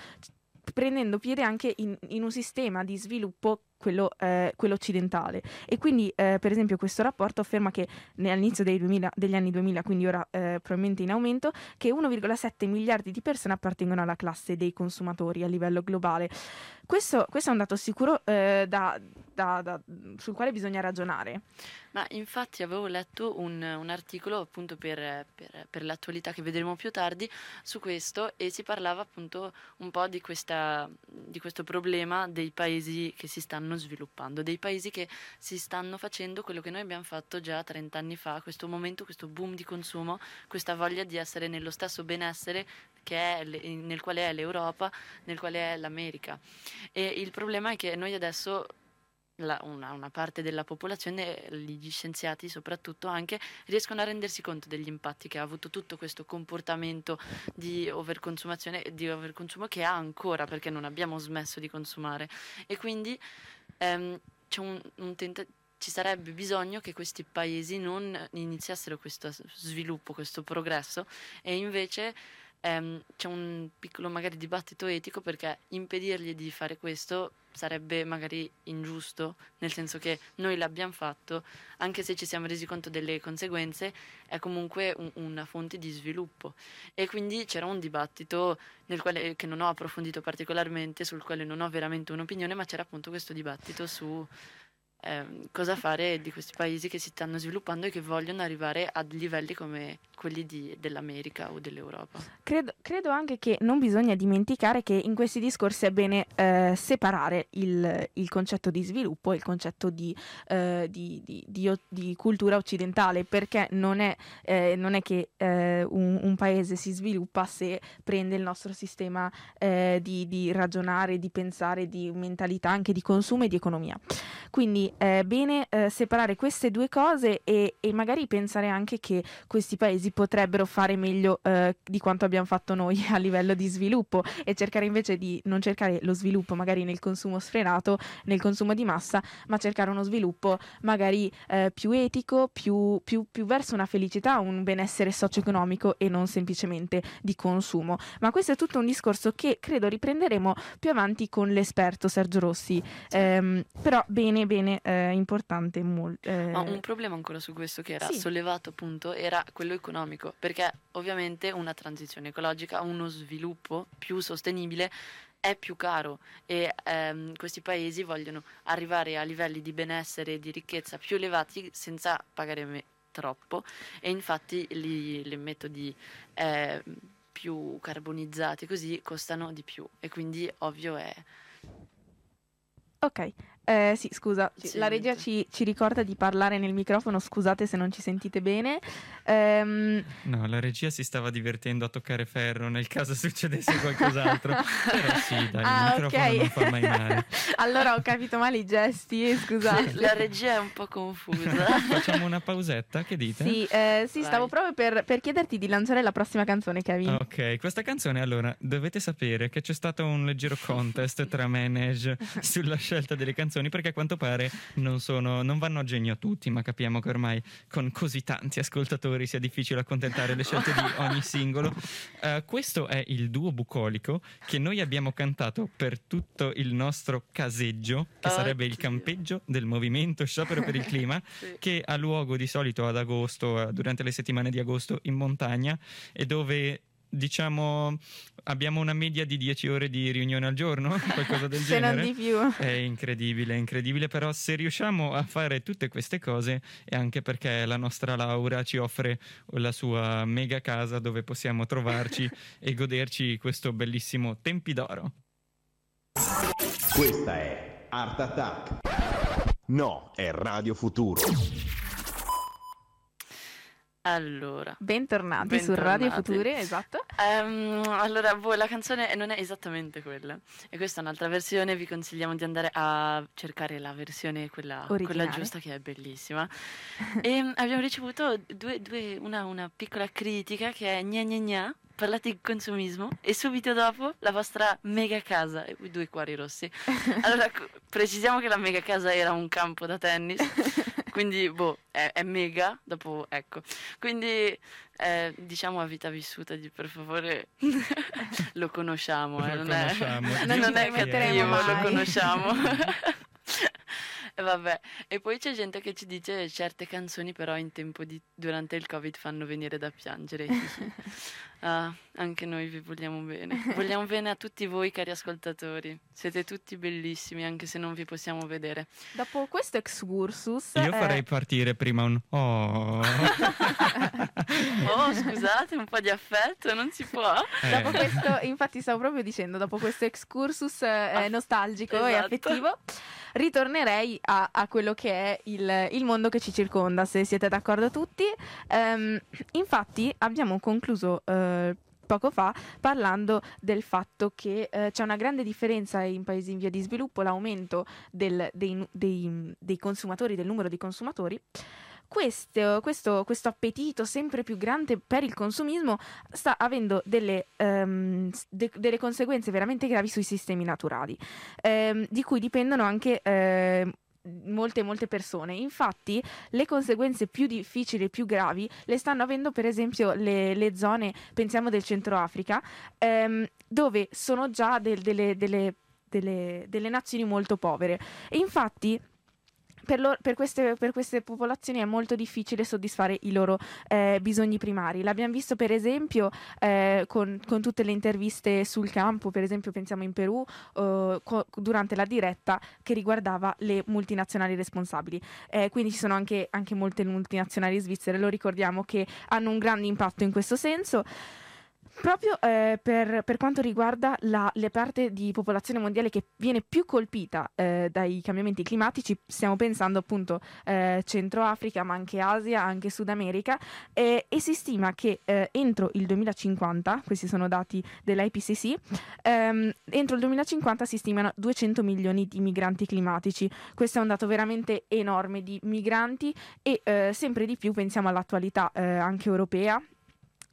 prendendo piede anche in, in un sistema di sviluppo quello, eh, quello, occidentale. E quindi, eh, per esempio, questo rapporto afferma che all'inizio 2000, degli anni 2000, quindi ora eh, probabilmente in aumento, che 1,7 miliardi di persone appartengono alla classe dei consumatori a livello globale. Questo, questo è un dato sicuro eh, da, da, da, sul quale bisogna ragionare. Ma infatti avevo letto un, un articolo appunto per, per, per, l'attualità che vedremo più tardi su questo e si parlava appunto un po' di, questa, di questo problema dei paesi che si stanno sviluppando, dei paesi che si stanno facendo quello che noi abbiamo fatto già 30 anni fa, questo momento, questo boom di consumo, questa voglia di essere nello stesso benessere nel quale è l'Europa, nel quale è l'America. E il problema è che noi adesso la, una, una, parte della popolazione, gli scienziati soprattutto anche, riescono a rendersi conto degli impatti che ha avuto tutto questo comportamento di overconsumazione, di overconsumo che ha ancora perché non abbiamo smesso di consumare. E quindi ehm, un, un tentativo ci sarebbe bisogno che questi paesi non iniziassero questo sviluppo, questo progresso e invece ehm, c'è un piccolo magari dibattito etico perché impedirgli di fare questo sarebbe magari ingiusto, nel senso che noi l'abbiamo fatto, anche se ci siamo resi conto delle conseguenze, è comunque un, una fonte di sviluppo. E quindi c'era un dibattito nel quale, che non ho approfondito particolarmente, sul quale non ho veramente un'opinione, ma c'era appunto questo dibattito su eh, cosa fare di questi paesi che si stanno sviluppando e che vogliono arrivare a livelli come quelli di, dell'America o dell'Europa. Credo, credo, anche che non bisogna dimenticare che in questi discorsi è bene eh, separare il, il, concetto di sviluppo e il concetto di, eh, di, di cultura occidentale, perché non è, eh, non è che eh, un, un, paese si sviluppa se prende il nostro sistema eh, di ragionare, di pensare, di mentalità, anche di consumo e di economia. Quindi è bene eh, separare queste due cose e, e, magari pensare anche che questi paesi potrebbero fare meglio eh, di quanto abbiamo fatto noi a livello di sviluppo e cercare invece di non cercare lo sviluppo magari nel consumo sfrenato, nel consumo di massa, ma cercare uno sviluppo magari eh, più etico, più, più, più verso una felicità, un benessere socio-economico e non semplicemente di consumo. Ma questo è tutto un discorso che credo riprenderemo più avanti con l'esperto Sergio Rossi. Ehm, però bene bene, bene, eh, importante. Mol- eh... Ma un problema ancora su questo che era sì. sollevato appunto era quello economico, perché ovviamente una transizione ecologica, uno sviluppo più sostenibile è più caro e ehm, questi paesi vogliono arrivare a livelli di benessere e di ricchezza più elevati senza pagare me- troppo e infatti li, i metodi eh, più carbonizzati così costano di più e quindi ovvio è Ok, Eh, sì, scusa, Sì, la regia ci, ci ricorda di parlare nel microfono, scusate se non ci sentite bene. Ehm, No, la regia si stava divertendo a toccare ferro nel caso succedesse qualcos'altro. Però sì, dai, Ah, il microfono ok. non fa mai male. allora ho capito male i gesti, scusate. La regia è un po' confusa. Facciamo una pausetta, che dite? Sì, eh, sì, stavo proprio per, per chiederti di lanciare la prossima canzone, Kevin. Ok, questa canzone allora dovete sapere che c'è stato un leggero contest tra me e Neige sulla scelta delle canzoni perché a quanto pare non, sono, non vanno a genio a tutti, ma capiamo che ormai con così tanti ascoltatori sia difficile accontentare le scelte di ogni singolo. Eh, questo è il duo bucolico che noi abbiamo cantato per tutto il nostro caseggio, che sarebbe il campeggio del movimento Sciopero per il Clima, Sì. che ha luogo di solito ad agosto, eh, durante le settimane di agosto in montagna e dove diciamo abbiamo una media di 10 ore di riunione al giorno, qualcosa del Se non genere. di più. È incredibile, è incredibile, però se riusciamo a fare tutte queste cose è anche perché la nostra Laura ci offre la sua mega casa dove possiamo trovarci e goderci questo bellissimo Tempi d'Oro. Questa è Art Attack. No, è Radio Futuro. Allora, Bentornati su Radio Bentornati. Future, esatto. Ehm, allora, boh, la canzone non è esattamente quella. E questa è un'altra versione. Vi consigliamo di andare a cercare la versione, quella, quella giusta, che è bellissima. e mm, abbiamo ricevuto due- due- una, una piccola critica che è gna gna gna. Parlate di consumismo e subito dopo la vostra mega casa due cuori rossi. Allora, precisiamo che la mega casa era un campo da tennis, quindi boh, è, è mega, dopo ecco. Quindi eh, diciamo a vita vissuta di per favore lo conosciamo, eh, Lo non, è, conosciamo. Non non è cattivo, lo conosciamo. E vabbè, e poi c'è gente che ci dice certe canzoni però in tempo di durante il Covid fanno venire da piangere. Ah, anche noi vi vogliamo bene. Vogliamo bene a tutti voi cari ascoltatori. Siete tutti bellissimi anche se non vi possiamo vedere. Dopo questo excursus... Io eh, farei partire prima un oh. Oh, scusate, un po' di affetto, non si può. Eh, Dopo questo, infatti stavo proprio dicendo, dopo questo excursus eh, Ah, nostalgico e esatto. affettivo, ritornerei a, a quello che è il, il mondo che ci circonda, se siete d'accordo tutti. Ehm, infatti abbiamo concluso eh, poco fa parlando del fatto che eh, c'è una grande differenza in paesi in via di sviluppo, l'aumento del- dei, dei- dei consumatori, del numero di consumatori. Questo, questo- questo appetito sempre più grande per il consumismo sta avendo delle, s- de- delle conseguenze veramente gravi sui sistemi naturali, ehm, di cui dipendono anche ehm, molte molte persone. Infatti, le conseguenze più difficili e più gravi le stanno avendo, per esempio, le, le zone, pensiamo del Centro Africa, ehm, dove sono già del- delle, delle- delle- delle nazioni molto povere. E infatti. Per, loro- per queste, per queste popolazioni è molto difficile soddisfare i loro eh, bisogni primari. L'abbiamo visto per esempio eh, con, con tutte le interviste sul campo, per esempio pensiamo in Perù, eh, co- durante la diretta che riguardava le multinazionali responsabili. Eh, quindi ci sono anche, anche molte multinazionali svizzere, lo ricordiamo, che hanno un grande impatto in questo senso. Proprio eh, per, per quanto riguarda la, le parte di popolazione mondiale che viene più colpita eh, dai cambiamenti climatici, stiamo pensando appunto eh, Centro Africa, ma anche Asia, anche Sud America, e si stima che eh, entro il 2050, questi sono dati dell'IPCC, ehm, entro il 2050 si stimano 200 milioni di migranti climatici. Questo è un dato veramente enorme di migranti e eh, sempre di più pensiamo all'attualità eh, anche europea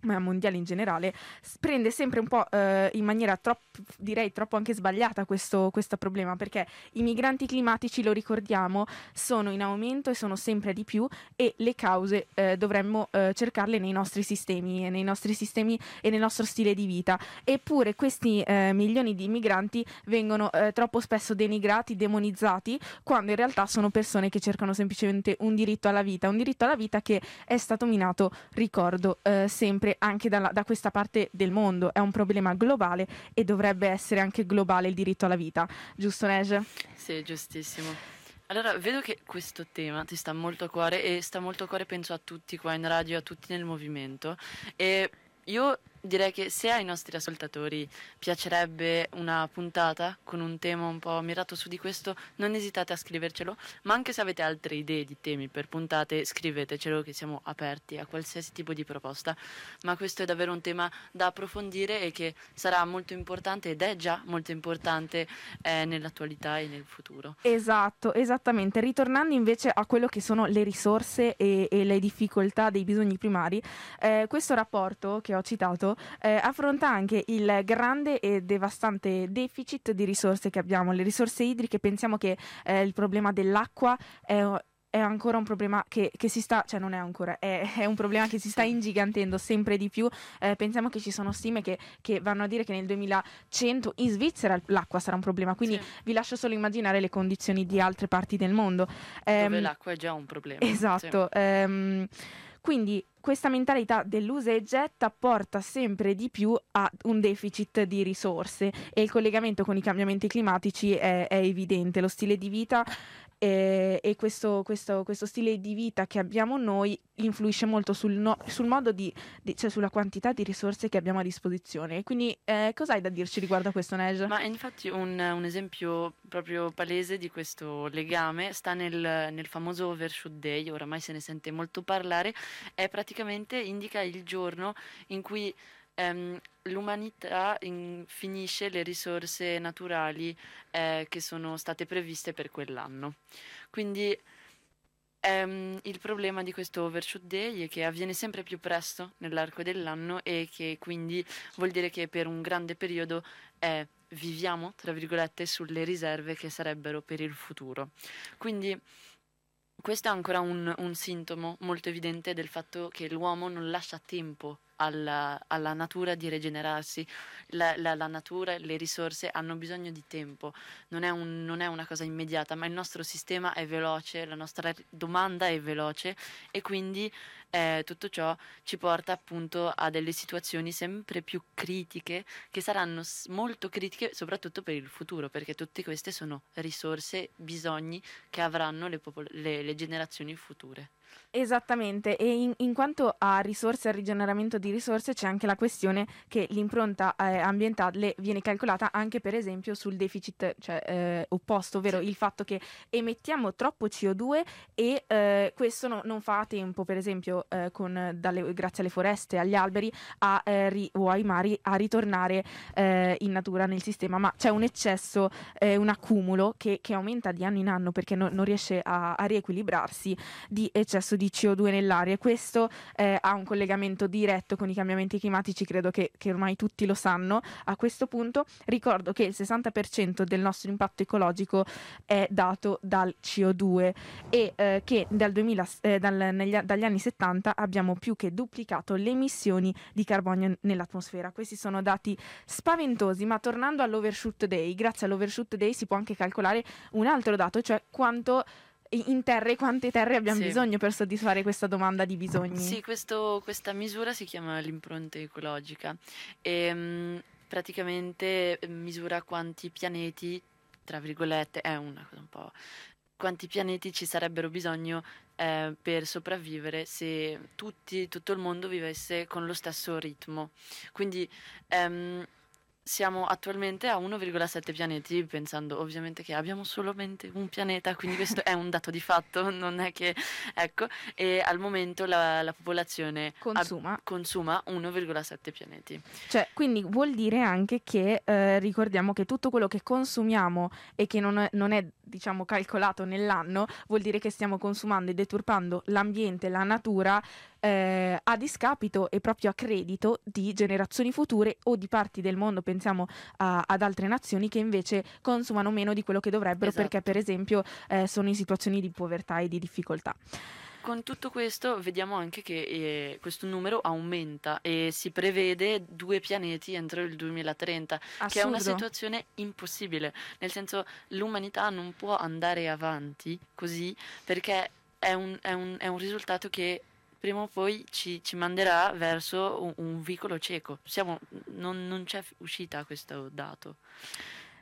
ma mondiale in generale, prende sempre un po' eh, in maniera troppo, direi troppo anche sbagliata questo, questo problema, perché i migranti climatici, lo ricordiamo, sono in aumento e sono sempre di più e le cause eh, dovremmo eh, cercarle nei nostri sistemi, e nei nostri sistemi e nel nostro stile di vita. Eppure questi eh, milioni di migranti vengono eh, troppo spesso denigrati, demonizzati, quando in realtà sono persone che cercano semplicemente un diritto alla vita, un diritto alla vita che è stato minato, ricordo, eh, sempre anche dalla- da questa parte del mondo. È un problema globale e dovrebbe essere anche globale il diritto alla vita. Giusto, Neige? Sì, giustissimo. Allora, vedo che questo tema ti sta molto a cuore e sta molto a cuore, penso, a tutti qua in radio, a tutti nel movimento. E io direi che se ai nostri ascoltatori piacerebbe una puntata con un tema un po' mirato su di questo, non esitate a scrivercelo, ma anche se avete altre idee di temi per puntate, scrivetecelo che siamo aperti a qualsiasi tipo di proposta, ma questo è davvero un tema da approfondire e che sarà molto importante ed è già molto importante eh, nell'attualità e nel futuro. Esatto, esattamente. Ritornando invece a quello che sono le risorse e, e le difficoltà dei bisogni primari, eh, questo rapporto che ho citato eh, affronta anche il grande e devastante deficit di risorse che abbiamo. Le risorse idriche, pensiamo che eh, il problema dell'acqua è è ancora un problema che, che, si sta, cioè non è ancora, è, è un problema che si sta ingigantendo sempre di più. Eh, pensiamo che ci sono stime che, che, vanno a dire che nel 2100 in Svizzera l'acqua sarà un problema, quindi sì. vi lascio solo immaginare le condizioni di altre parti del mondo. Dove l'acqua è già un problema. Esatto. Sì. Ehm, quindi questa mentalità dell'usa e getta porta sempre di più a un deficit di risorse e il collegamento con i cambiamenti climatici è, è evidente. Lo stile di vita e, e questo, questo, questo, stile di vita che abbiamo noi influisce molto sul, no, sul modo di, di, cioè sulla quantità di risorse che abbiamo a disposizione. Quindi, eh, cosa hai da dirci riguardo a questo, Nej? Ma infatti un, un, esempio proprio palese di questo legame sta nel, nel famoso Overshoot Day, oramai se ne sente molto parlare, è praticamente indica il giorno in cui ehm, l'umanità in, finisce le risorse naturali eh, che sono state previste per quell'anno. Quindi ehm, il problema di questo overshoot day è che avviene sempre più presto nell'arco dell'anno e che quindi vuol dire che per un grande periodo eh, viviamo, tra virgolette, sulle riserve che sarebbero per il futuro. Quindi questo è ancora un, un sintomo molto evidente del fatto che l'uomo non lascia tempo alla, alla natura di rigenerarsi. La, la, la, natura, le risorse hanno bisogno di tempo, non è, un, non è una cosa immediata, ma il nostro sistema è veloce, la nostra domanda è veloce e quindi eh, tutto ciò ci porta appunto a delle situazioni sempre più critiche che saranno molto critiche soprattutto per il futuro perché tutte queste sono risorse, bisogni che avranno le, popol- le, le generazioni future. Esattamente, e in, in, quanto a risorse e rigeneramento di risorse c'è anche la questione che l'impronta eh, ambientale viene calcolata anche per esempio sul deficit cioè, eh, opposto, ovvero il fatto che emettiamo troppo CO2 e eh, questo no, non fa a tempo, per esempio eh, con, dalle, grazie alle foreste, agli alberi a, eh, ri, o ai mari a ritornare eh, in natura nel sistema, ma c'è un eccesso, un accumulo che, che, aumenta di anno in anno perché no, non riesce a, a riequilibrarsi di eccesso di CO2 nell'aria e questo eh, ha un collegamento diretto con i cambiamenti climatici, credo che, che, ormai tutti lo sanno. A questo punto ricordo che il 60% del nostro impatto ecologico è dato dal CO2 e eh, che dal 2000, eh, dal, negli, dagli anni 70 abbiamo più che duplicato le emissioni di carbonio nell'atmosfera. Questi sono dati spaventosi, ma tornando all'overshoot day, grazie all'overshoot day si può anche calcolare un altro dato, cioè quanto in terre quante terre abbiamo sì. bisogno per soddisfare questa domanda di bisogni? Sì, questo, questa misura si chiama l'impronta ecologica e um, praticamente misura quanti pianeti, tra virgolette, è una cosa un po' quanti pianeti ci sarebbero bisogno eh, per sopravvivere se tutti, tutto il mondo vivesse con lo stesso ritmo. Quindi ehm, siamo attualmente a 1,7 pianeti, pensando ovviamente che abbiamo solamente un pianeta, quindi questo è un dato di fatto, non è che... Ecco, e al momento la, la popolazione consuma. Ab- consuma 1,7 pianeti. Cioè, quindi vuol dire anche che eh, ricordiamo che tutto quello che consumiamo e che non è, non è, diciamo, calcolato nell'anno, vuol dire che stiamo consumando e deturpando l'ambiente, la natura eh, a discapito e proprio a credito di generazioni future o di parti del mondo, pensiamo a, ad altre nazioni che invece consumano meno di quello che dovrebbero esatto. perché per esempio eh, sono in situazioni di povertà e di difficoltà con tutto questo vediamo anche che eh, questo numero aumenta e si prevede due pianeti entro il 2030, Assurdo. che è una situazione impossibile, nel senso l'umanità non può andare avanti così perché è un, è un, è un risultato che prima o poi ci, ci manderà verso un, un vicolo cieco. Siamo, non, non c'è uscita questo dato.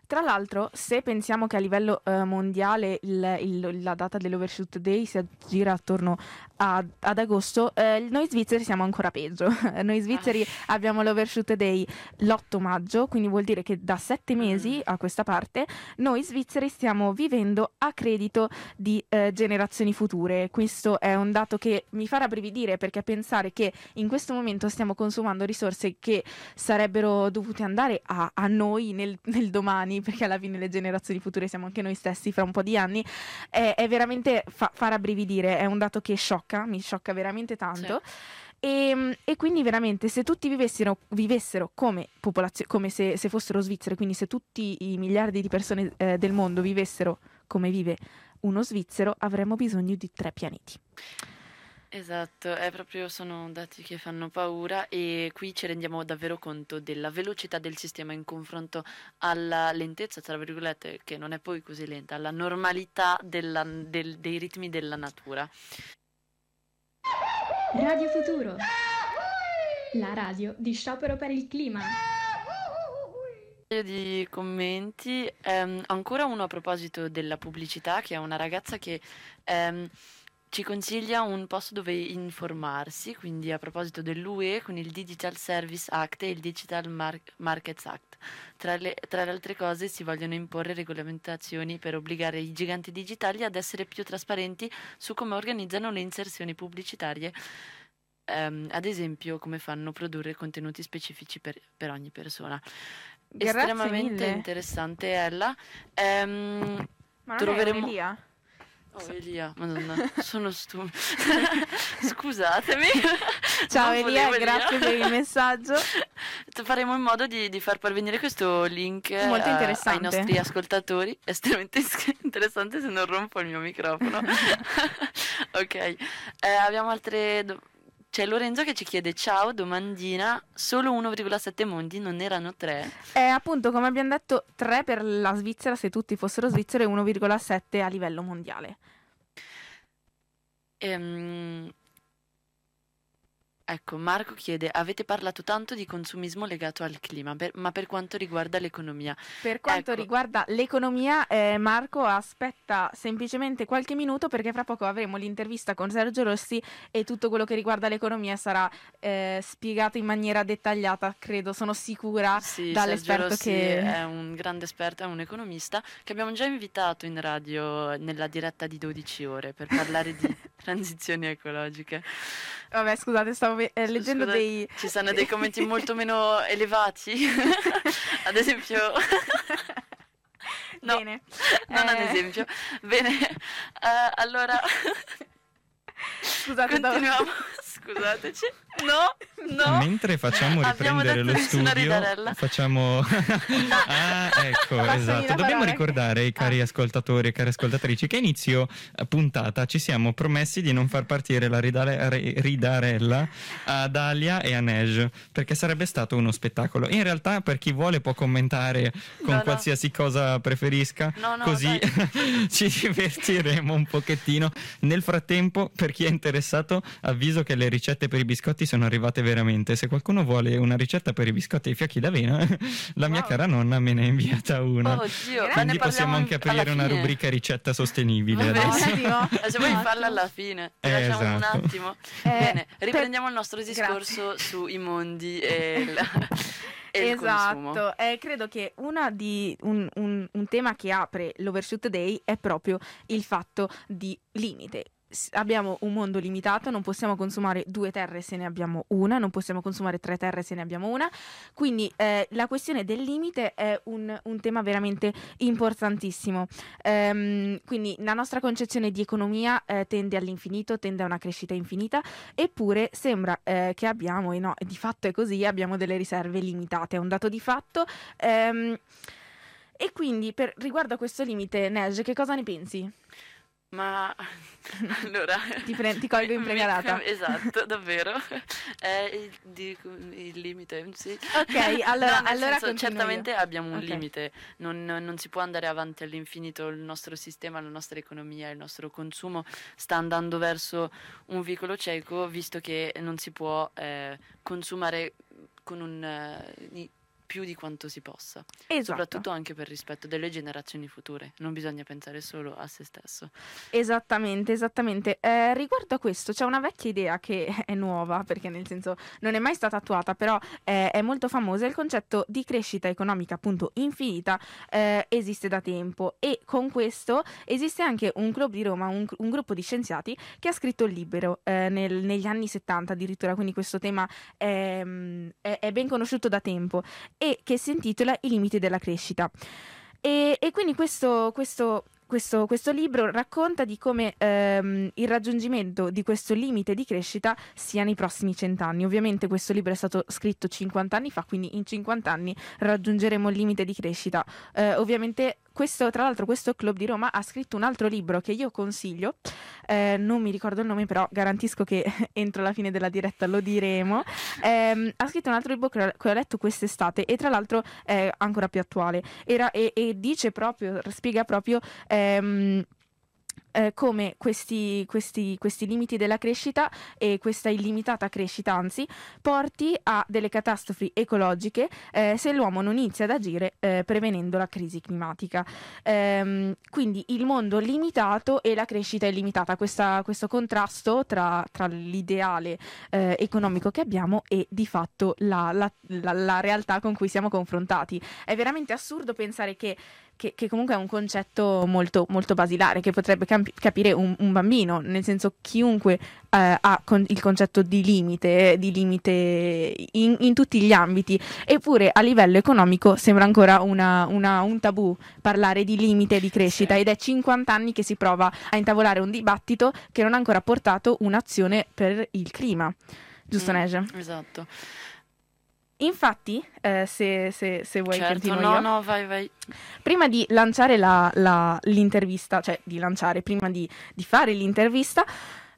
Tra l'altro, se pensiamo che a livello eh, mondiale il- il- la data dell'Overshoot Day si aggira attorno a- ad agosto, eh, noi svizzeri siamo ancora peggio. noi svizzeri abbiamo l'Overshoot Day l'8 maggio, quindi vuol dire che da sette mesi a questa parte noi svizzeri stiamo vivendo a credito di eh, generazioni future. Questo è un dato che mi fa rabbrividire perché pensare che in questo momento stiamo consumando risorse che sarebbero dovute andare a, a noi nel, nel domani, perché alla fine le generazioni future siamo anche noi stessi fra un po' di anni, è, è veramente fa, fa rabbrividire, è un dato che sciocca, mi sciocca veramente tanto. E, e quindi veramente se tutti vivessero, vivessero come popolazione, come se, se fossero svizzere, quindi se tutti i miliardi di persone eh, del mondo vivessero come vive uno svizzero, avremmo bisogno di tre pianeti. Esatto, è proprio, sono dati che fanno paura e qui ci rendiamo davvero conto della velocità del sistema in confronto alla lentezza, tra virgolette, che non è poi così lenta, alla normalità della- del- dei ritmi della natura. Radio Futuro, la radio di sciopero per il clima. Di commenti, ehm, ancora uno a proposito della pubblicità, che è una ragazza che ehm, ci consiglia un posto dove informarsi, quindi a proposito dell'UE con il Digital Service Act e il Digital Mar- Markets Act. Tra le, tra le altre cose si vogliono imporre regolamentazioni per obbligare i giganti digitali ad essere più trasparenti su come organizzano le inserzioni pubblicitarie. Ehm, ad esempio, come fanno produrre contenuti specifici per, per ogni persona. Grazie Estremamente mille. interessante, Ella. Ehm, Ma non troveremo... è? Oh, Elia, madonna, sono stupida. Scusatemi. Ciao Non Elia, grazie per il messaggio. Faremo in modo di, di far parvenire questo link eh, Molto ai nostri ascoltatori. Estremamente interessante se non rompo il mio microfono. ok, Eh, abbiamo altre... do- C'è Lorenzo che ci chiede ciao, domandina, solo 1,7 mondi, non erano 3? È appunto, come abbiamo detto, 3 per la Svizzera se tutti fossero svizzeri e 1,7 a livello mondiale. Ehm, Ecco, Marco chiede, avete parlato tanto di consumismo legato al clima, per- ma per quanto riguarda l'economia? Per quanto Ecco. riguarda l'economia, eh, Marco aspetta semplicemente qualche minuto perché fra poco avremo l'intervista con Sergio Rossi e tutto quello che riguarda l'economia sarà eh, spiegato in maniera dettagliata, credo, sono sicura, Sì, dall'esperto Sergio Rossi che... è un grande esperto, è un economista che abbiamo già invitato in radio nella diretta di 12 ore per parlare di transizioni ecologiche. Vabbè, scusate, stavo eh, leggendo Scusa, dei... Ci sono dei commenti molto meno elevati, ad esempio... No, Bene. non ad Eh, esempio. Bene, eh, allora Scusate, continuiamo. Scusateci. No, no. Mentre facciamo riprendere lo studio, facciamo. ah, ecco, Passami esatto. Dobbiamo parola. ricordare ai cari ascoltatori e cari ascoltatrici che inizio eh, puntata ci siamo promessi di non far partire la ridale- ri- ridarella a Dalia e a Nej, perché sarebbe stato uno spettacolo. In realtà, per chi vuole, può commentare con No, no. qualsiasi cosa preferisca, No, no, così ci divertiremo un pochettino. Nel frattempo, per chi è interessato, avviso che le ricette per i biscotti sono arrivate veramente. Se qualcuno vuole una ricetta per i biscotti ai fiocchi d'avena, la mia Wow. cara nonna me ne ha inviata una. Oh, Dio, ma ne Quindi possiamo anche aprire una rubrica ricetta sostenibile Va adesso. Se vuoi farla alla fine, ti Eh, lasciamo esatto. un attimo. Eh, Bene, per- riprendiamo il nostro Grazie. discorso sui mondi e e consumo. Esatto, eh, credo che una di, un, un- un tema che apre l'Overshoot Day è proprio il fatto di limite. Abbiamo un mondo limitato, non possiamo consumare due terre se ne abbiamo una, non possiamo consumare tre terre se ne abbiamo una, quindi eh, la questione del limite è un, un tema veramente importantissimo. Ehm, quindi la nostra concezione di economia eh, tende all'infinito, tende a una crescita infinita, eppure sembra eh, che abbiamo, e no, di fatto è così, abbiamo delle riserve limitate, è un dato di fatto. Ehm, e quindi per, riguardo a questo limite, Nej, che cosa ne pensi? Ma allora Ti pre- ti colgo impreparata. mi- Esatto, davvero. È il, di- il limite, sì. Ok, allora- No, allora senso, certamente io. abbiamo un Ok. limite, non, non si può andare avanti all'infinito, il nostro sistema, la nostra economia, il nostro consumo sta andando verso un vicolo cieco, visto che non si può eh, consumare con un, eh, più di quanto si possa, Esatto. soprattutto anche per rispetto delle generazioni future. Non bisogna pensare solo a se stesso. Esattamente, esattamente. Eh, riguardo a questo, c'è una vecchia idea che è nuova, perché nel senso non è mai stata attuata, però eh, è molto famosa. Il concetto di crescita economica, appunto, infinita, eh, esiste da tempo. E con questo esiste anche un club di Roma, un, un gruppo di scienziati che ha scritto il libro eh, nel- negli anni 70 addirittura, quindi questo tema mm, è- è ben conosciuto da tempo e che si intitola I limiti della crescita. E, e quindi questo, questo, questo, questo libro racconta di come ehm, il raggiungimento di questo limite di crescita sia nei prossimi cent'anni. Ovviamente questo libro è stato scritto 50 anni fa, quindi in 50 anni raggiungeremo il limite di crescita. Eh, ovviamente questo, tra l'altro questo club di Roma ha scritto un altro libro che io consiglio, eh, non mi ricordo il nome però garantisco che entro la fine della diretta lo diremo, Ehm, ha scritto un altro libro che ho letto quest'estate e tra l'altro è ancora più attuale. Era- e, e dice proprio, spiega proprio ehm, eh, come questi, questi- questi limiti della crescita e questa illimitata crescita, anzi, porti a delle catastrofi ecologiche eh, se l'uomo non inizia ad agire eh, prevenendo la crisi climatica. Ehm, quindi il mondo limitato e la crescita illimitata, questa- questo contrasto tra, tra l'ideale eh, economico che abbiamo e di fatto la, la- la- la realtà con cui siamo confrontati. È veramente assurdo pensare che che, che comunque è un concetto molto, molto basilare che potrebbe campi- capire un, un bambino, nel senso chiunque eh, ha con- il concetto di limite, di limite in, in tutti gli ambiti, eppure a livello economico sembra ancora una- una- un tabù parlare di limite di crescita ed è 50 anni che si prova a intavolare un dibattito che non ha ancora portato un'azione per il clima. Giusto, Mm, Neja? Esatto. Infatti, eh, se, se- se vuoi certo, continuo no, io. no, vai, vai. Prima di lanciare la- la- l'intervista, cioè di lanciare, prima di, di fare l'intervista,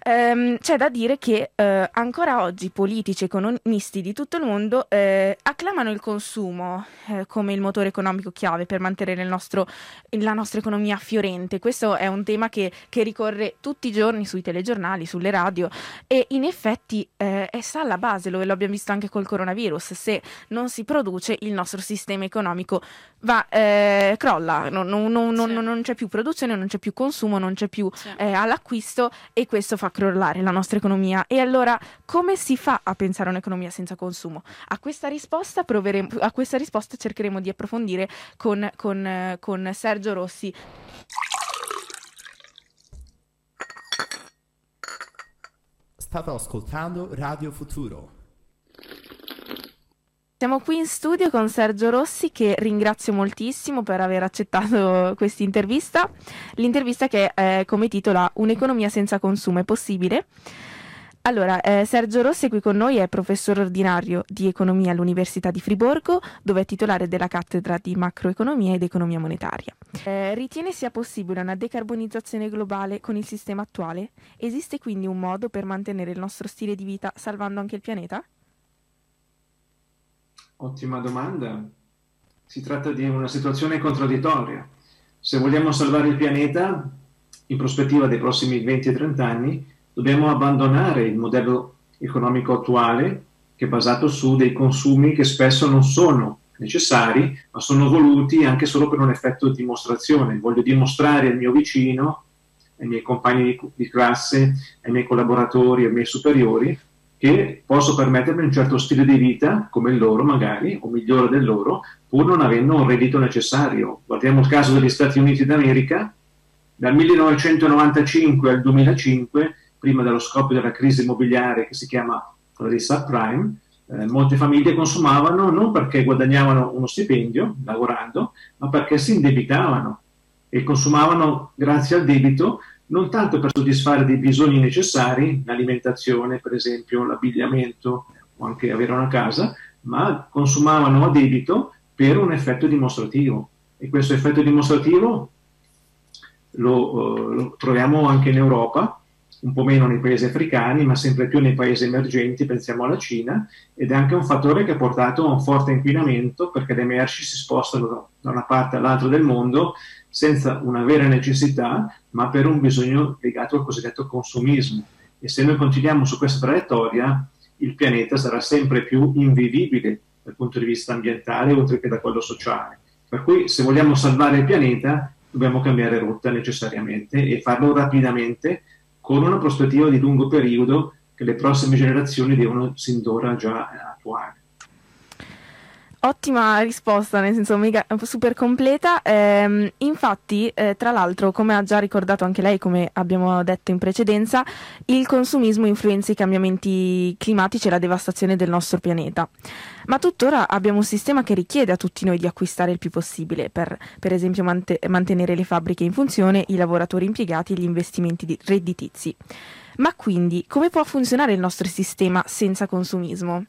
ehm, c'è da dire che eh, ancora oggi politici e economisti di tutto il mondo eh, acclamano il consumo eh, come il motore economico chiave per mantenere il nostro- la nostra economia fiorente. Questo è un tema che, che ricorre tutti i giorni sui telegiornali, sulle radio e in effetti eh, è sta alla base, lo, lo abbiamo visto anche col coronavirus, se non si produce il nostro sistema economico va, eh, crolla, non, non- non- non- Sì. non c'è più produzione, non c'è più consumo, non c'è più Sì. eh, all'acquisto e questo fa crollare la nostra economia. E allora come si fa a pensare a un'economia senza consumo? A questa risposta, proveremo, a questa risposta cercheremo di approfondire con, con, con Sergio Rossi. State ascoltando Radio Futuro. Siamo qui in studio con Sergio Rossi che ringrazio moltissimo per aver accettato questa intervista. L'intervista che eh, come titola Un'economia senza consumo è possibile? Allora, eh, Sergio Rossi è qui con noi, è professore ordinario di economia all'Università di Friburgo, dove è titolare della cattedra di macroeconomia ed economia monetaria. Eh, ritiene sia possibile una decarbonizzazione globale con il sistema attuale? Esiste quindi un modo per mantenere il nostro stile di vita salvando anche il pianeta? Ottima domanda. Si tratta di una situazione contraddittoria. Se vogliamo salvare il pianeta, in prospettiva dei prossimi 20-30 anni, dobbiamo abbandonare il modello economico attuale che è basato su dei consumi che spesso non sono necessari, ma sono voluti anche solo per un effetto di dimostrazione. Voglio dimostrare al mio vicino, ai miei compagni di, classe, ai miei collaboratori, ai miei superiori, che posso permettermi un certo stile di vita come il loro magari, o migliore del loro, pur non avendo un reddito necessario. Guardiamo il caso degli Stati Uniti d'America, dal 1995 al 2005, prima dello scoppio della crisi immobiliare che si chiama quella dei subprime, eh, molte famiglie consumavano non perché guadagnavano uno stipendio lavorando, ma perché si indebitavano e consumavano grazie al debito non tanto per soddisfare dei bisogni necessari, l'alimentazione per esempio, l'abbigliamento o anche avere una casa, ma consumavano a debito per un effetto dimostrativo. E questo effetto dimostrativo lo, eh, lo troviamo anche in Europa, un po' meno nei paesi africani, ma sempre più nei paesi emergenti, pensiamo alla Cina, ed è anche un fattore che ha portato a un forte inquinamento perché le merci si spostano da una parte all'altra del mondo senza una vera necessità, ma per un bisogno legato al cosiddetto consumismo. E se noi continuiamo su questa traiettoria, il pianeta sarà sempre più invivibile dal punto di vista ambientale oltre che da quello sociale. Per cui se vogliamo salvare il pianeta dobbiamo cambiare rotta necessariamente e farlo rapidamente con una prospettiva di lungo periodo che le prossime generazioni devono sin d'ora già attuare. Ottima risposta, nel senso mega, super completa. Ehm, infatti, eh, tra l'altro, come ha già ricordato anche lei, come abbiamo detto in precedenza, il consumismo influenza i cambiamenti climatici e la devastazione del nostro pianeta. Ma tuttora abbiamo un sistema che richiede a tutti noi di acquistare il più possibile, per, per esempio mant- mantenere le fabbriche in funzione, i lavoratori impiegati e gli investimenti redditizi. Ma quindi, come può funzionare il nostro sistema senza consumismo?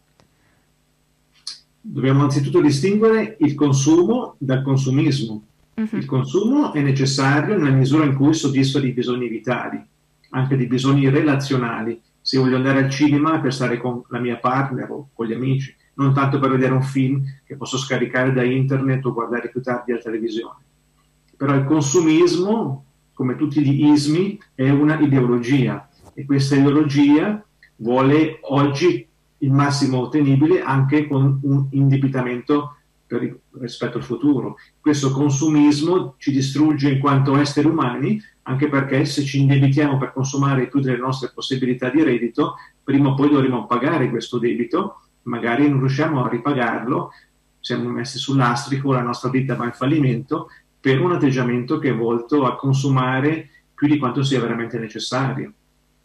Dobbiamo anzitutto distinguere il consumo dal consumismo. Uh-huh. Il consumo è necessario nella misura in cui soddisfa dei bisogni vitali, anche dei bisogni relazionali. Se voglio andare al cinema per stare con la mia partner o con gli amici, non tanto per vedere un film che posso scaricare da internet o guardare più tardi alla televisione. Però il consumismo, come tutti gli ismi, è una ideologia e questa ideologia vuole oggi il massimo ottenibile anche con un indebitamento per, rispetto al futuro. Questo consumismo ci distrugge in quanto esseri umani, anche perché se ci indebitiamo per consumare più delle nostre possibilità di reddito, prima o poi dovremo pagare questo debito, magari non riusciamo a ripagarlo, siamo messi sull'astrico, la nostra vita va in fallimento per un atteggiamento che è volto a consumare più di quanto sia veramente necessario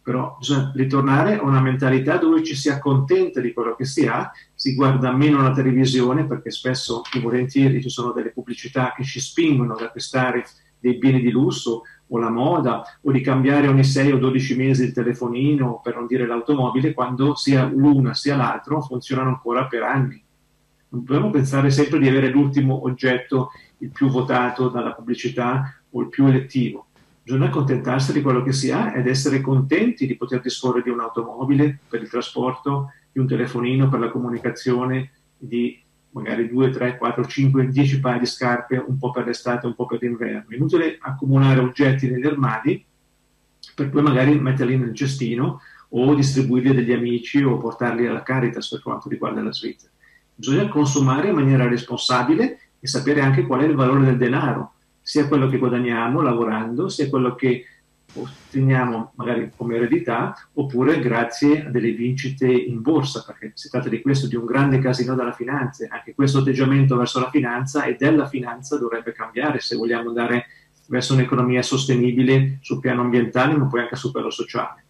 però bisogna ritornare a una mentalità dove ci si accontenta di quello che si ha, si guarda meno la televisione perché spesso e volentieri ci sono delle pubblicità che ci spingono ad acquistare dei beni di lusso o la moda o di cambiare ogni 6 o 12 mesi il telefonino, per non dire l'automobile, quando sia l'una sia l'altro funzionano ancora per anni. Non dobbiamo pensare sempre di avere l'ultimo oggetto, il più votato dalla pubblicità o il più elettivo Bisogna accontentarsi di quello che si ha ed essere contenti di poter disporre di un'automobile per il trasporto, di un telefonino per la comunicazione, di magari 2, 3, 4, 5, 10 paia di scarpe, un po' per l'estate, un po' per l'inverno. È inutile accumulare oggetti negli armadi per poi magari metterli nel cestino o distribuirli a degli amici o portarli alla Caritas per quanto riguarda la Svizzera. Bisogna consumare in maniera responsabile e sapere anche qual è il valore del denaro sia quello che guadagniamo lavorando, sia quello che otteniamo magari come eredità, oppure grazie a delle vincite in borsa, perché si tratta di questo, di un grande casino della finanza. Anche questo atteggiamento verso la finanza e della finanza dovrebbe cambiare se vogliamo andare verso un'economia sostenibile sul piano ambientale, ma poi anche sul piano sociale.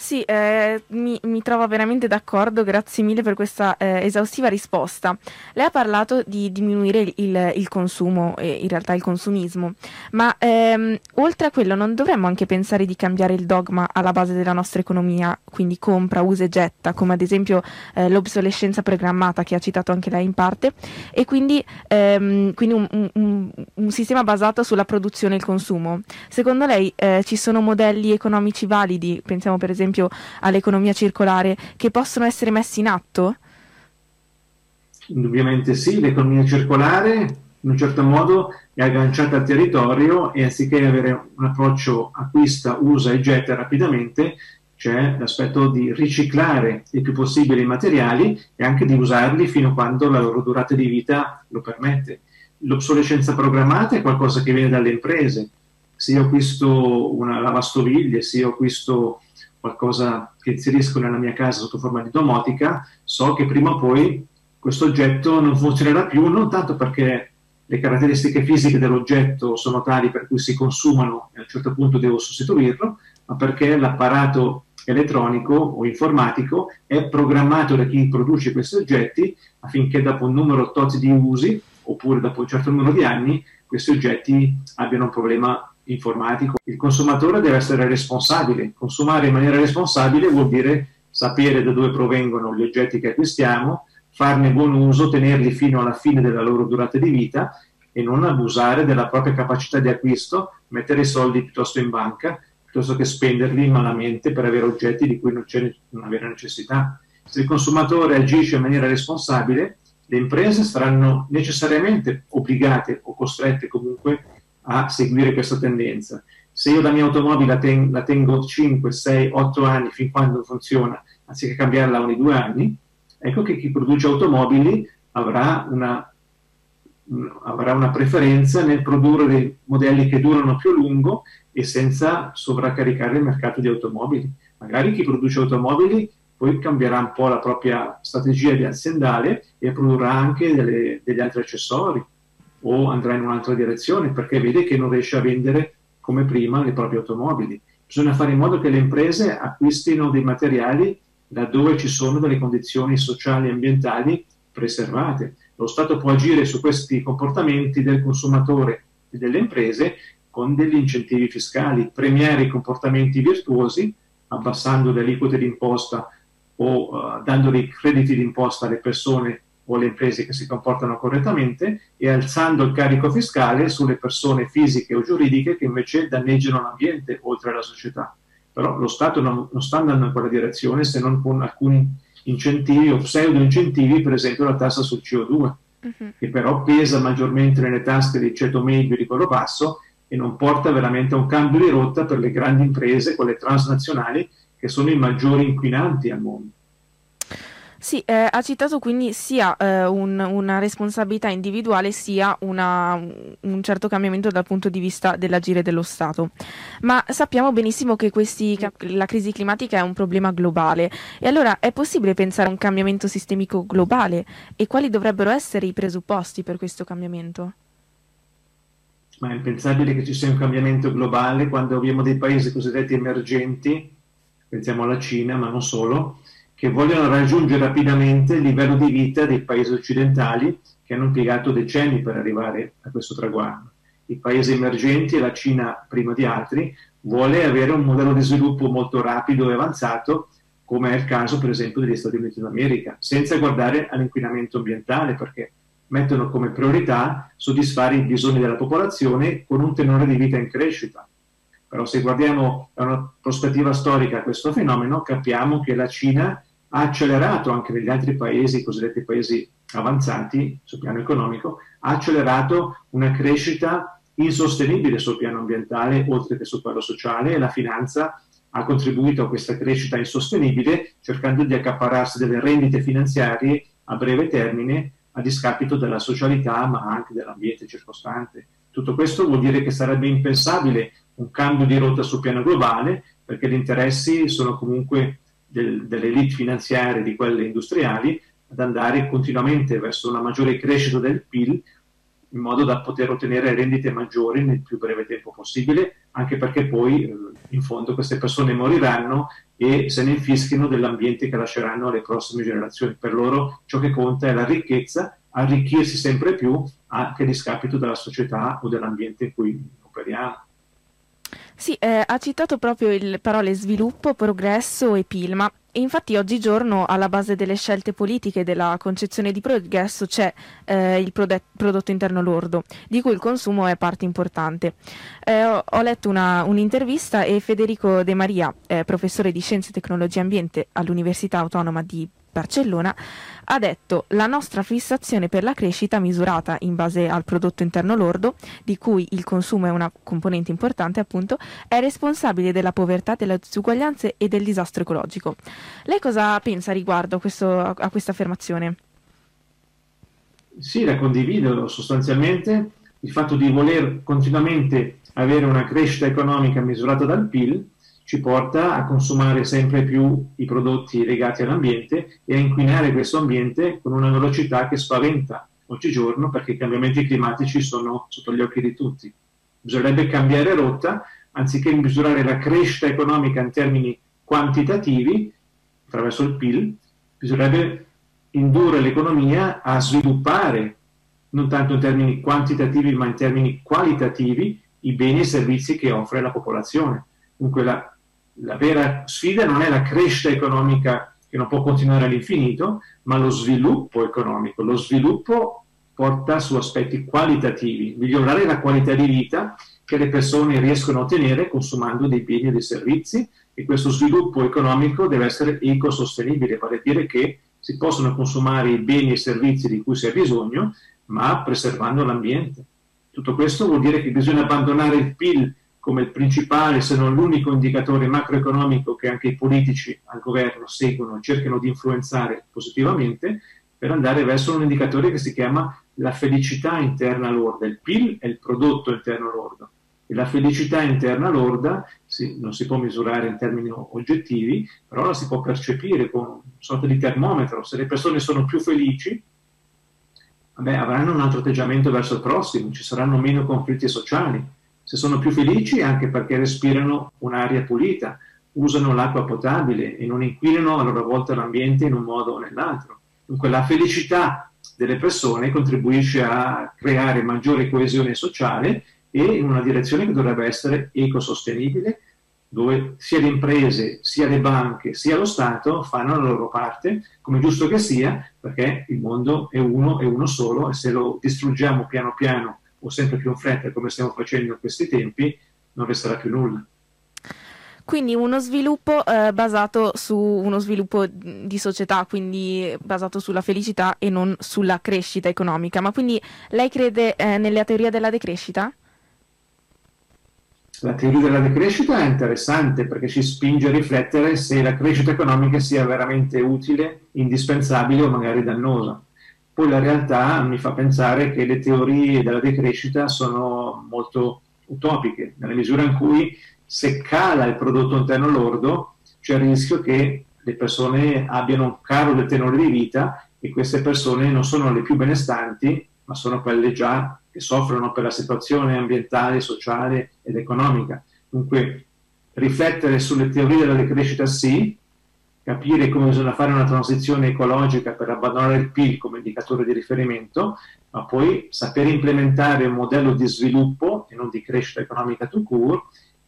Sì, eh, mi, mi, trovo veramente d'accordo, grazie mille per questa eh, esaustiva risposta. Lei ha parlato di diminuire il, il, consumo e in realtà il consumismo, ma ehm, oltre a quello non dovremmo anche pensare di cambiare il dogma alla base della nostra economia, quindi compra, usa e getta, come ad esempio eh, l'obsolescenza programmata che ha citato anche lei in parte, e quindi, ehm, quindi un, un, un, sistema basato sulla produzione e il consumo. Secondo lei eh, ci sono modelli economici validi, pensiamo per esempio esempio all'economia circolare, che possono essere messi in atto? Indubbiamente sì, l'economia circolare in un certo modo è agganciata al territorio e anziché avere un approccio acquista, usa e getta rapidamente, c'è l'aspetto di riciclare il più possibile i materiali e anche di usarli fino a quando la loro durata di vita lo permette. L'obsolescenza programmata è qualcosa che viene dalle imprese. Se io acquisto una lavastoviglie, se io acquisto qualcosa che inserisco nella mia casa sotto forma di domotica, so che prima o poi questo oggetto non funzionerà più, non tanto perché le caratteristiche fisiche dell'oggetto sono tali per cui si consumano e a un certo punto devo sostituirlo, ma perché l'apparato elettronico o informatico è programmato da chi produce questi oggetti affinché dopo un numero tot di usi, oppure dopo un certo numero di anni, questi oggetti abbiano un problema informatico. Il consumatore deve essere responsabile. Consumare in maniera responsabile vuol dire sapere da dove provengono gli oggetti che acquistiamo, farne buon uso, tenerli fino alla fine della loro durata di vita e non abusare della propria capacità di acquisto, mettere i soldi piuttosto in banca, piuttosto che spenderli malamente per avere oggetti di cui non c'è non avere necessità. Se il consumatore agisce in maniera responsabile, le imprese saranno necessariamente obbligate o costrette comunque a seguire questa tendenza. Se io la mia automobile la, ten- la tengo 5, 6, 8 anni fin quando funziona, anziché cambiarla ogni due anni, ecco che chi produce automobili avrà una, avrà una preferenza nel produrre dei modelli che durano più a lungo e senza sovraccaricare il mercato di automobili. Magari chi produce automobili poi cambierà un po' la propria strategia di aziendale e produrrà anche delle, degli altri accessori o andrà in un'altra direzione perché vede che non riesce a vendere come prima le proprie automobili. Bisogna fare in modo che le imprese acquistino dei materiali laddove ci sono delle condizioni sociali e ambientali preservate. Lo Stato può agire su questi comportamenti del consumatore e delle imprese con degli incentivi fiscali, premiare i comportamenti virtuosi, abbassando le aliquote d'imposta o uh, dando dei crediti d'imposta alle persone o alle imprese che si comportano correttamente e alzando il carico fiscale sulle persone fisiche o giuridiche che invece danneggiano l'ambiente oltre alla società. Però lo Stato non, non sta andando in quella direzione se non con alcuni incentivi o pseudo incentivi, per esempio la tassa sul CO2, uh-huh. che però pesa maggiormente nelle tasche del ceto medio e di quello basso e non porta veramente a un cambio di rotta per le grandi imprese, quelle transnazionali, che sono i maggiori inquinanti al mondo. Sì, eh, ha citato quindi sia eh, un, una responsabilità individuale sia una, un certo cambiamento dal punto di vista dell'agire dello Stato. Ma sappiamo benissimo che questi, la crisi climatica è un problema globale e allora è possibile pensare a un cambiamento sistemico globale e quali dovrebbero essere i presupposti per questo cambiamento? Ma è impensabile che ci sia un cambiamento globale quando abbiamo dei paesi cosiddetti emergenti pensiamo alla Cina, ma non solo, che vogliono raggiungere rapidamente il livello di vita dei paesi occidentali che hanno impiegato decenni per arrivare a questo traguardo. I paesi emergenti, e la Cina prima di altri, vuole avere un modello di sviluppo molto rapido e avanzato, come è il caso per esempio degli Stati Uniti d'America, senza guardare all'inquinamento ambientale, perché mettono come priorità soddisfare i bisogni della popolazione con un tenore di vita in crescita. Però se guardiamo da una prospettiva storica questo fenomeno, capiamo che la Cina ha accelerato anche negli altri paesi, i cosiddetti paesi avanzati sul piano economico, ha accelerato una crescita insostenibile sul piano ambientale, oltre che su quello sociale, e la finanza ha contribuito a questa crescita insostenibile cercando di accaparrarsi delle rendite finanziarie a breve termine a discapito della socialità ma anche dell'ambiente circostante. Tutto questo vuol dire che sarebbe impensabile un cambio di rotta sul piano globale, perché gli interessi sono comunque del, delle elite finanziarie, di quelle industriali, ad andare continuamente verso una maggiore crescita del PIL, in modo da poter ottenere rendite maggiori nel più breve tempo possibile, anche perché poi eh, in fondo queste persone moriranno e se ne infischino dell'ambiente che lasceranno alle prossime generazioni. Per loro ciò che conta è la ricchezza, arricchirsi sempre più anche a discapito della società o dell'ambiente in cui operiamo. Sì, eh, ha citato proprio le parole sviluppo, progresso e PIL, ma infatti oggigiorno alla base delle scelte politiche della concezione di progresso c'è eh, il prode- prodotto interno lordo, di cui il consumo è parte importante. Eh, ho, ho, letto una, un'intervista e Federico De Maria, eh, professore di Scienze, Tecnologie e Ambiente all'Università Autonoma di Barcellona, ha detto la nostra fissazione per la crescita misurata in base al prodotto interno lordo, di cui il consumo è una componente importante appunto, è responsabile della povertà, delle disuguaglianze e del disastro ecologico. Lei cosa pensa riguardo questo, a questa affermazione? Sì, la condivido sostanzialmente. Il fatto di voler continuamente avere una crescita economica misurata dal PIL ci porta a consumare sempre più i prodotti legati all'ambiente e a inquinare questo ambiente con una velocità che spaventa oggigiorno perché i cambiamenti climatici sono sotto gli occhi di tutti. Bisognerebbe cambiare rotta, anziché misurare la crescita economica in termini quantitativi, attraverso il PIL, bisognerebbe indurre l'economia a sviluppare, non tanto in termini quantitativi ma in termini qualitativi, i beni e i servizi che offre la popolazione. Dunque la, la vera sfida non è la crescita economica che non può continuare all'infinito, ma lo sviluppo economico. Lo sviluppo porta su aspetti qualitativi, migliorare la qualità di vita che le persone riescono a ottenere consumando dei beni e dei servizi e questo sviluppo economico deve essere ecosostenibile, vale a dire che si possono consumare i beni e i servizi di cui si ha bisogno, ma preservando l'ambiente. Tutto questo vuol dire che bisogna abbandonare il PIL come il principale, se non l'unico indicatore macroeconomico che anche i politici al governo seguono e cercano di influenzare positivamente, per andare verso un indicatore che si chiama la felicità interna lorda. Il PIL è il prodotto interno lordo e la felicità interna lorda si, non si può misurare in termini oggettivi, però la si può percepire con una sorta di termometro. Se le persone sono più felici, vabbè, avranno un altro atteggiamento verso il prossimo, ci saranno meno conflitti sociali. Se sono più felici anche perché respirano un'aria pulita, usano l'acqua potabile e non inquinano a loro volta l'ambiente in un modo o nell'altro. Dunque la felicità delle persone contribuisce a creare maggiore coesione sociale e in una direzione che dovrebbe essere ecosostenibile, dove sia le imprese, sia le banche, sia lo Stato fanno la loro parte, come giusto che sia, perché il mondo è uno e uno solo e se lo distruggiamo piano piano o sempre più in fretta, come stiamo facendo in questi tempi, non resterà più nulla. Quindi uno sviluppo eh, basato su uno sviluppo di società, quindi basato sulla felicità e non sulla crescita economica. Ma quindi lei crede eh, nella teoria della decrescita? La teoria della decrescita è interessante perché ci spinge a riflettere se la crescita economica sia veramente utile, indispensabile o magari dannosa. Poi la realtà mi fa pensare che le teorie della decrescita sono molto utopiche, nella misura in cui se cala il prodotto interno lordo c'è il rischio che le persone abbiano un calo del tenore di vita e queste persone non sono le più benestanti, ma sono quelle già che soffrono per la situazione ambientale, sociale ed economica. Dunque, riflettere sulle teorie della decrescita sì, capire come bisogna fare una transizione ecologica per abbandonare il PIL come indicatore di riferimento, ma poi saper implementare un modello di sviluppo e non di crescita economica to cure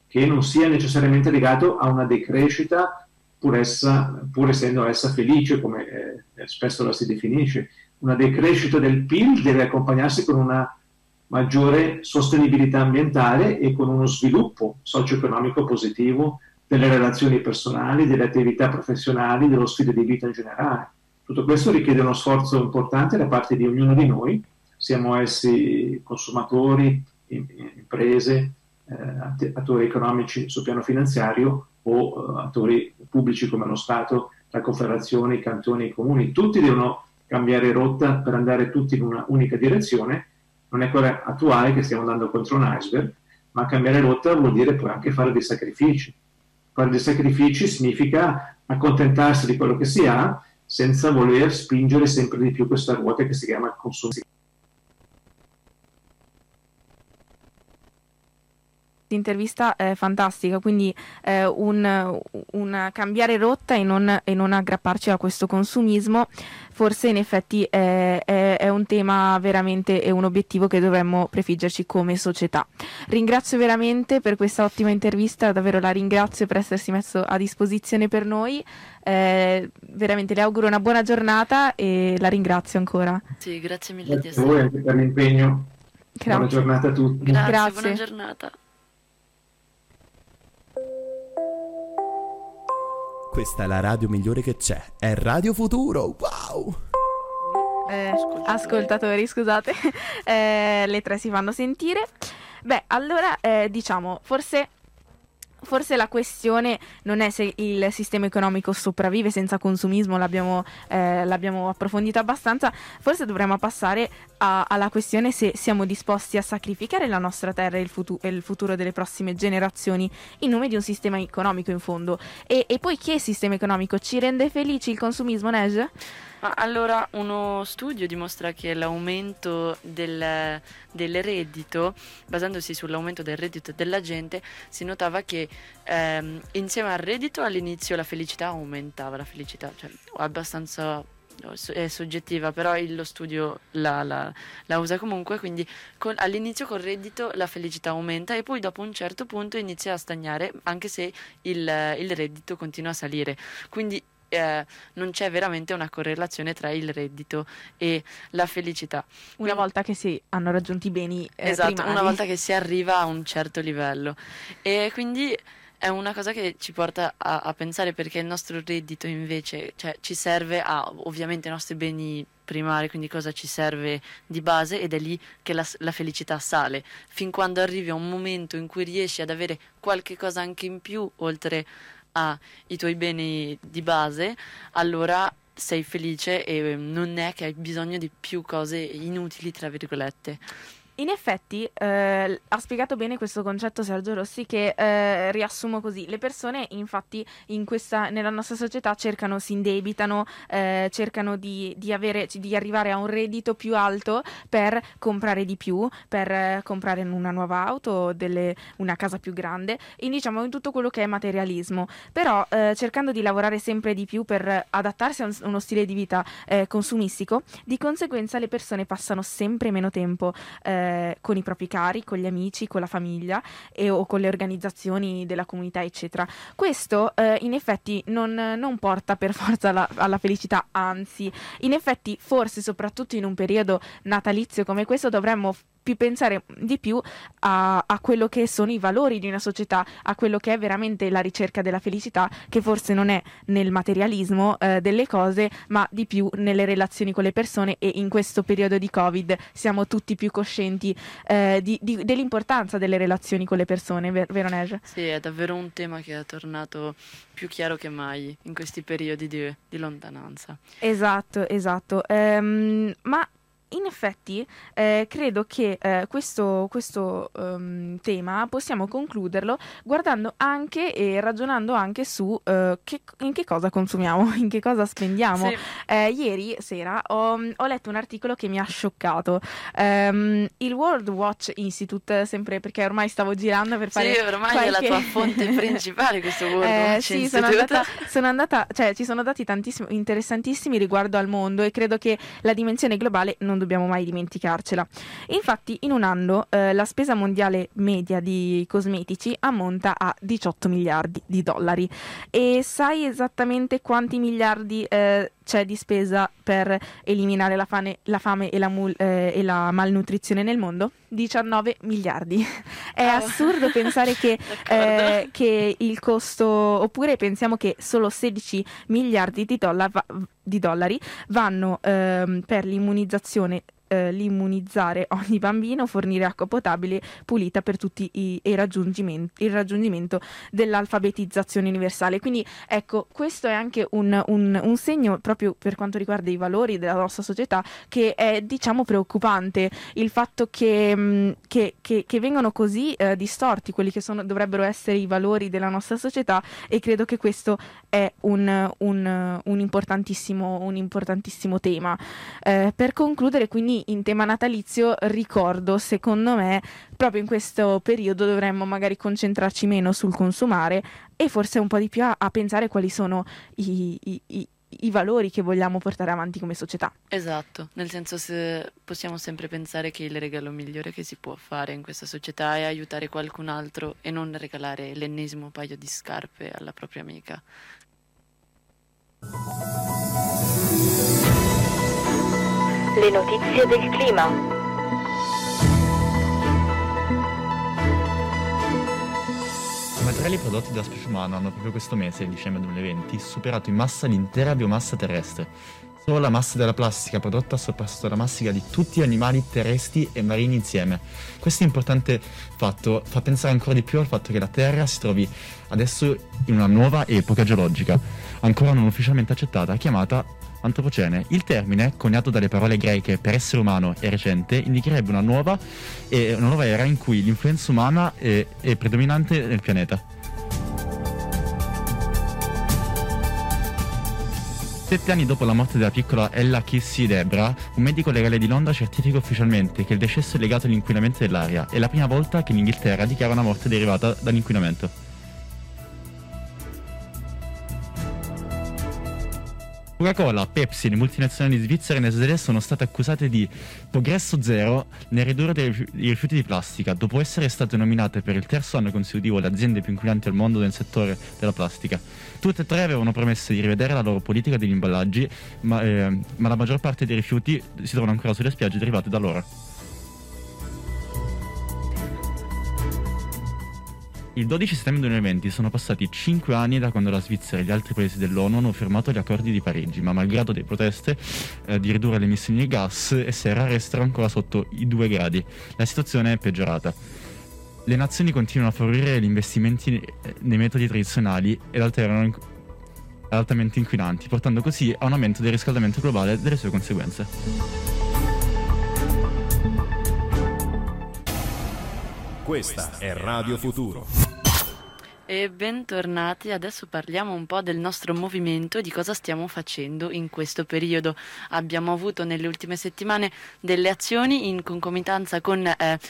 che non sia necessariamente legato a una decrescita pur, essa, pur essendo essa felice, come eh, spesso la si definisce. Una decrescita del PIL deve accompagnarsi con una maggiore sostenibilità ambientale e con uno sviluppo socio-economico positivo delle relazioni personali, delle attività professionali, dello stile di vita in generale. Tutto questo richiede uno sforzo importante da parte di ognuno di noi, siamo essi consumatori, imprese, eh, attori economici sul piano finanziario o eh, attori pubblici come lo Stato, la Confederazione, i cantoni, i comuni. Tutti devono cambiare rotta per andare tutti in una unica direzione non è quella attuale che stiamo andando contro un iceberg, ma cambiare rotta vuol dire poi anche fare dei sacrifici. Fare dei sacrifici significa accontentarsi di quello che si ha senza voler spingere sempre di più questa ruota che si chiama consumo. Intervista è fantastica, quindi eh, un, un, cambiare rotta e non, e non, aggrapparci a questo consumismo, forse in effetti è, è, è, un tema veramente e un obiettivo che dovremmo prefiggerci come società. Ringrazio veramente per questa ottima intervista, davvero la ringrazio per essersi messo a disposizione per noi, eh, veramente le auguro una buona giornata e la ringrazio ancora. Sì, grazie mille grazie di essere. Grazie a voi anche per l'impegno. Grazie. Buona giornata a tutti. Grazie, grazie. buona giornata. Questa è la radio migliore che c'è. È Radio Futuro. Wow! Eh, ascoltatori, scusate, eh, le tre si fanno sentire. Beh, allora eh, diciamo, forse Forse la questione non è se il sistema economico sopravvive senza consumismo, l'abbiamo, eh, l'abbiamo approfondito abbastanza, forse dovremmo passare a, alla questione se siamo disposti a sacrificare la nostra terra e il, futu- e il, futuro delle prossime generazioni in nome di un sistema economico in fondo. E, e poi che sistema economico ci rende felici il consumismo, Nej? Ma allora, uno studio dimostra che l'aumento del, del, reddito, basandosi sull'aumento del reddito della gente, si notava che ehm, insieme al reddito all'inizio la felicità aumentava, la felicità, cioè abbastanza è soggettiva, però lo studio la, la, la usa comunque, quindi con, all'inizio col reddito la felicità aumenta e poi dopo un certo punto inizia a stagnare, anche se il, il reddito continua a salire. Quindi eh, non c'è veramente una correlazione tra il reddito e la felicità. Una volta che si hanno raggiunto i beni eh, esatto, primari. una volta che si arriva a un certo livello. E quindi è una cosa che ci porta a, a pensare perché il nostro reddito invece cioè, ci serve a ovviamente i nostri beni primari, quindi cosa ci serve di base ed è lì che la, la, felicità sale, fin quando arrivi a un momento in cui riesci ad avere qualche cosa anche in più oltre ai tuoi beni di base, allora sei felice e non è che hai bisogno di più cose inutili, tra virgolette. In effetti eh, ha spiegato bene questo concetto Sergio Rossi che eh, riassumo così, le persone infatti in questa, nella nostra società cercano, si indebitano, eh, cercano di, di, avere, di, arrivare a un reddito più alto per comprare di più, per eh, comprare una nuova auto, delle, una casa più grande, in, diciamo in tutto quello che è materialismo, però eh, cercando di lavorare sempre di più per adattarsi a un, uno stile di vita eh, consumistico, di conseguenza le persone passano sempre meno tempo eh, con i propri cari, con gli amici, con la famiglia e, o con le organizzazioni della comunità, eccetera. Questo eh, in effetti non, non, porta per forza alla, alla felicità, anzi, in effetti forse soprattutto in un periodo natalizio come questo dovremmo più pensare di più a, a, quello che sono i valori di una società, a quello che è veramente la ricerca della felicità, che forse non è nel materialismo eh, delle cose, ma di più nelle relazioni con le persone e in questo periodo di Covid siamo tutti più coscienti eh, di, di, dell'importanza delle relazioni con le persone, ver- vero Neige? Sì, è davvero un tema che è tornato più chiaro che mai in questi periodi di, di lontananza. Esatto, esatto. Um, ma in effetti eh, credo che eh, questo, questo um, tema possiamo concluderlo guardando anche e ragionando anche su uh, che, in che cosa consumiamo, in che cosa spendiamo. Sì. Eh, ieri sera ho, ho, letto un articolo che mi ha scioccato. Um, il World Watch Institute, sempre perché ormai stavo girando per fare... Sì, ormai qualche... è la tua fonte principale questo World eh, Watch sì, Institute. Sono andata, sono andata, cioè ci sono dati tantissimi, interessantissimi riguardo al mondo e credo che la dimensione globale non dobbiamo mai dimenticarcela. Infatti, in un anno eh, la spesa mondiale media di cosmetici ammonta a 18 miliardi di dollari. E sai esattamente quanti miliardi eh, c'è di spesa per eliminare la fame, la fame e, la mul, eh, e, la malnutrizione nel mondo? 19 miliardi. È oh. assurdo pensare che, eh, che, il costo, oppure pensiamo che solo 16 miliardi di, dollar, di dollari vanno ehm, per l'immunizzazione eh, l'immunizzare ogni bambino, fornire acqua potabile pulita per tutti i, i raggiungimenti, il raggiungimento dell'alfabetizzazione universale. Quindi ecco, questo è anche un, un, un, segno proprio per quanto riguarda i valori della nostra società che è diciamo preoccupante il fatto che, mh, mm, che, che, che vengono così eh, distorti quelli che sono, dovrebbero essere i valori della nostra società e credo che questo è un, un, importantissimo, importantissimo tema. Eh, per concludere quindi in tema natalizio ricordo, secondo me, proprio in questo periodo dovremmo magari concentrarci meno sul consumare e forse un po' di più a, a pensare quali sono i, i, i i valori che vogliamo portare avanti come società. Esatto, nel senso se possiamo sempre pensare che il regalo migliore che si può fare in questa società è aiutare qualcun altro e non regalare l'ennesimo paio di scarpe alla propria amica. Le notizie del clima. I materiali prodotti da specie umana hanno proprio questo mese, dicembre 2020, superato in massa l'intera biomassa terrestre. Solo la massa della plastica prodotta ha sorpassato la massa di tutti gli animali terrestri e marini insieme. Questo importante fatto fa pensare ancora di più al fatto che la Terra si trovi adesso in una nuova epoca geologica, ancora non ufficialmente accettata, chiamata Antropocene. Il termine, coniato dalle parole greche per essere umano e recente, indicherebbe una nuova, eh, una nuova era in cui l'influenza umana è, è predominante nel pianeta. Sette anni dopo la morte della piccola Ella Kissy Debra, un medico legale di Londra certifica ufficialmente che il decesso è legato all'inquinamento dell'aria. È la prima volta che l'Inghilterra dichiara una morte derivata dall'inquinamento. Coca-Cola, Pepsi le multinazionali svizzere e Nestlé sono state accusate di progresso zero nel ridurre i rifiuti di plastica, dopo essere state nominate per il terzo anno consecutivo le aziende più inquinanti al mondo nel settore della plastica. Tutte e tre avevano promesso di rivedere la loro politica degli imballaggi, ma, eh, ma la maggior parte dei rifiuti si trovano ancora sulle spiagge derivate da loro. Il 12 settembre 2020 sono passati 5 anni da quando la Svizzera e gli altri paesi dell'ONU hanno firmato gli accordi di Parigi, ma malgrado le proteste eh, di ridurre le emissioni di gas e serra restano ancora sotto i 2 gradi. La situazione è peggiorata. Le nazioni continuano a favorire gli investimenti eh, nei metodi tradizionali ed alterano in- altamente inquinanti, portando così a un aumento del riscaldamento globale e delle sue conseguenze. Questa è Radio Futuro. E bentornati, adesso parliamo un po' del nostro movimento e di cosa stiamo facendo in questo periodo. Abbiamo avuto nelle ultime settimane delle azioni in concomitanza con eh,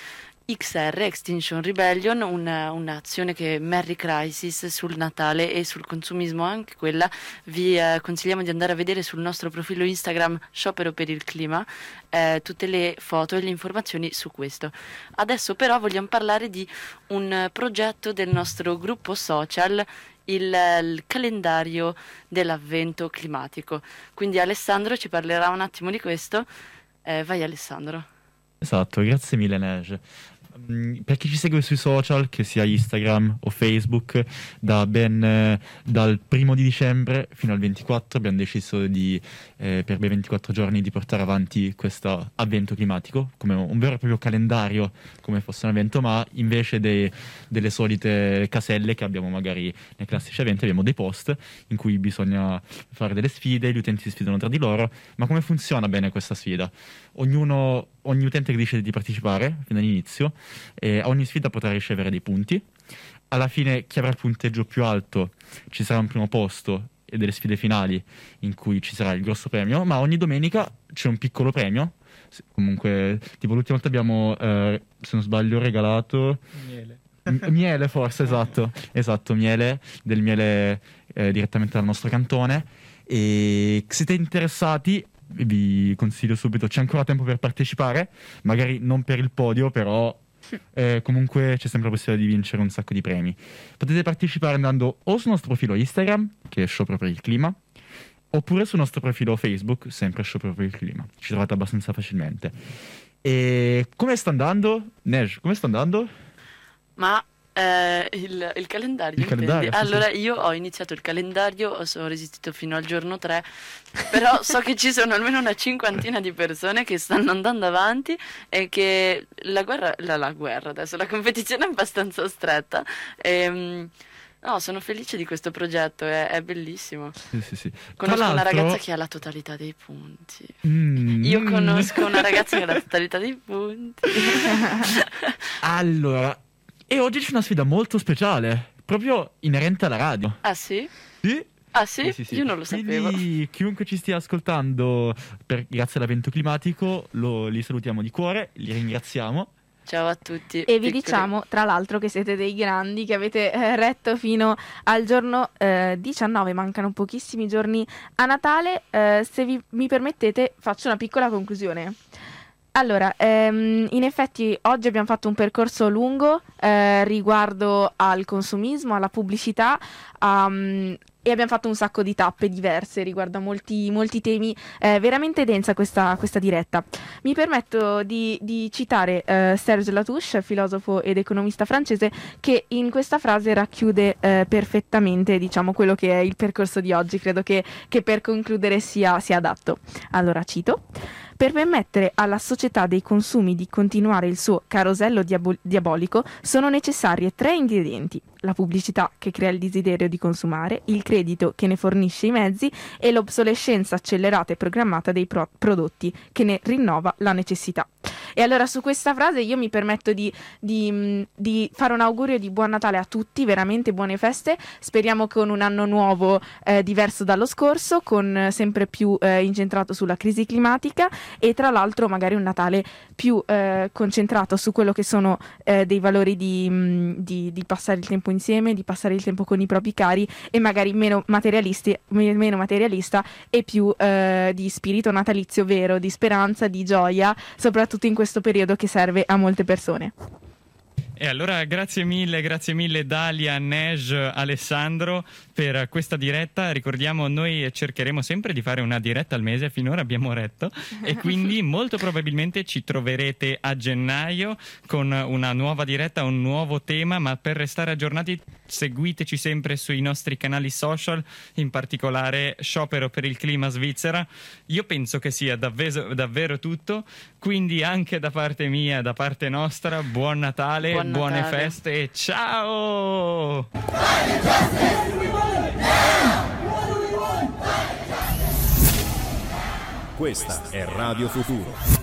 XR, Extinction Rebellion, una, un'azione che Merry Crisis sul Natale e sul consumismo, anche quella vi eh, consigliamo di andare a vedere sul nostro profilo Instagram Sciopero per il Clima eh, tutte le foto e le informazioni su questo. Adesso però vogliamo parlare di un progetto del nostro gruppo social il, il, calendario dell'avvento climatico. Quindi Alessandro ci parlerà un attimo di questo. Eh, vai Alessandro. Esatto, grazie mille Neige. Mm, per chi ci segue sui social, che sia Instagram o Facebook, da ben eh, dal primo di dicembre fino al 24 abbiamo deciso di, eh, per ben 24 giorni di portare avanti questo avvento climatico come un vero e proprio calendario, come fosse un evento, ma invece de, delle solite caselle che abbiamo magari nei classici eventi, abbiamo dei post in cui bisogna fare delle sfide, gli utenti si sfidano tra di loro, ma come funziona bene questa sfida? Ognuno, ogni utente che decide di partecipare fin dall'inizio, eh, a ogni sfida potrà ricevere dei punti. Alla fine chi avrà il punteggio più alto ci sarà un primo posto e delle sfide finali in cui ci sarà il grosso premio, ma ogni domenica c'è un piccolo premio. Comunque, tipo l'ultima volta abbiamo, eh, se non sbaglio, regalato... Miele. M- miele forse, esatto, esatto, miele, del miele eh, direttamente dal nostro cantone. E se siete interessati vi consiglio subito, c'è ancora tempo per partecipare, magari non per il podio, però eh, comunque c'è sempre la possibilità di vincere un sacco di premi. Potete partecipare andando o sul nostro profilo Instagram, che è Sciopero per il Clima, oppure sul nostro profilo Facebook, sempre Sciopero per il Clima. Ci trovate abbastanza facilmente. E come sta andando? Nej, come sta andando? Ma eh, il, il, calendario. Il calendario sì, allora, sì. io ho iniziato il calendario, sono resistito fino al giorno 3, però so che ci sono almeno una cinquantina di persone che stanno andando avanti e che la guerra, la, la guerra adesso, la competizione è abbastanza stretta. E, No, sono felice di questo progetto, è, è bellissimo. Sì, sì, sì. Conosco una ragazza che ha la totalità dei punti. Mm. Io conosco una ragazza che ha la totalità dei punti. Allora, e oggi c'è una sfida molto speciale, proprio inerente alla radio. ah sì? Sì? Ah sì? Sì, sì, sì. Io non lo sapevo. Quindi chiunque ci stia ascoltando per- grazie all'avvento climatico, lo- li salutiamo di cuore, li ringraziamo. Ciao a tutti. E vi piccoli. diciamo, tra l'altro, che siete dei grandi, che avete eh, retto fino al giorno eh, 19, mancano pochissimi giorni a Natale. Eh, se vi, mi permettete, faccio una piccola conclusione. Allora, ehm, in effetti oggi abbiamo fatto un percorso lungo eh, riguardo al consumismo, alla pubblicità um, e abbiamo fatto un sacco di tappe diverse riguardo a molti, molti temi, eh, veramente densa questa, questa diretta. Mi permetto di, di citare eh, Serge Latouche, filosofo ed economista francese, che in questa frase racchiude eh, perfettamente diciamo, quello che è il percorso di oggi, credo che, che per concludere sia, sia adatto. Allora cito. Per permettere alla società dei consumi di continuare il suo carosello diabo- diabolico sono necessarie tre ingredienti: la pubblicità che crea il desiderio di consumare, il credito che ne fornisce i mezzi e l'obsolescenza accelerata e programmata dei pro- prodotti che ne rinnova la necessità. E allora su questa frase io mi permetto di, di, mh, di fare un augurio di buon Natale a tutti, veramente buone feste. Speriamo con un anno nuovo eh, diverso dallo scorso, con eh, sempre più eh, incentrato sulla crisi climatica e tra l'altro magari un Natale più eh, concentrato su quello che sono eh, dei valori di, mh, di- di passare il tempo insieme, di passare il tempo con i propri cari e magari meno, materialisti, me- meno materialista e più eh, di spirito natalizio vero, di speranza, di gioia, soprattutto in questo periodo che serve a molte persone. E allora grazie mille, grazie mille Dalia, Nej, Alessandro per questa diretta. Ricordiamo, noi cercheremo sempre di fare una diretta al mese, finora abbiamo retto, e quindi molto probabilmente ci troverete a gennaio con una nuova diretta, un nuovo tema, ma per restare aggiornati seguiteci sempre sui nostri canali social, in particolare Sciopero per il Clima Svizzera. Io penso che sia davvero, davvero tutto, quindi anche da parte mia, da parte nostra, buon Natale, Buon buone Natale. feste e ciao! Questa è Radio Futuro.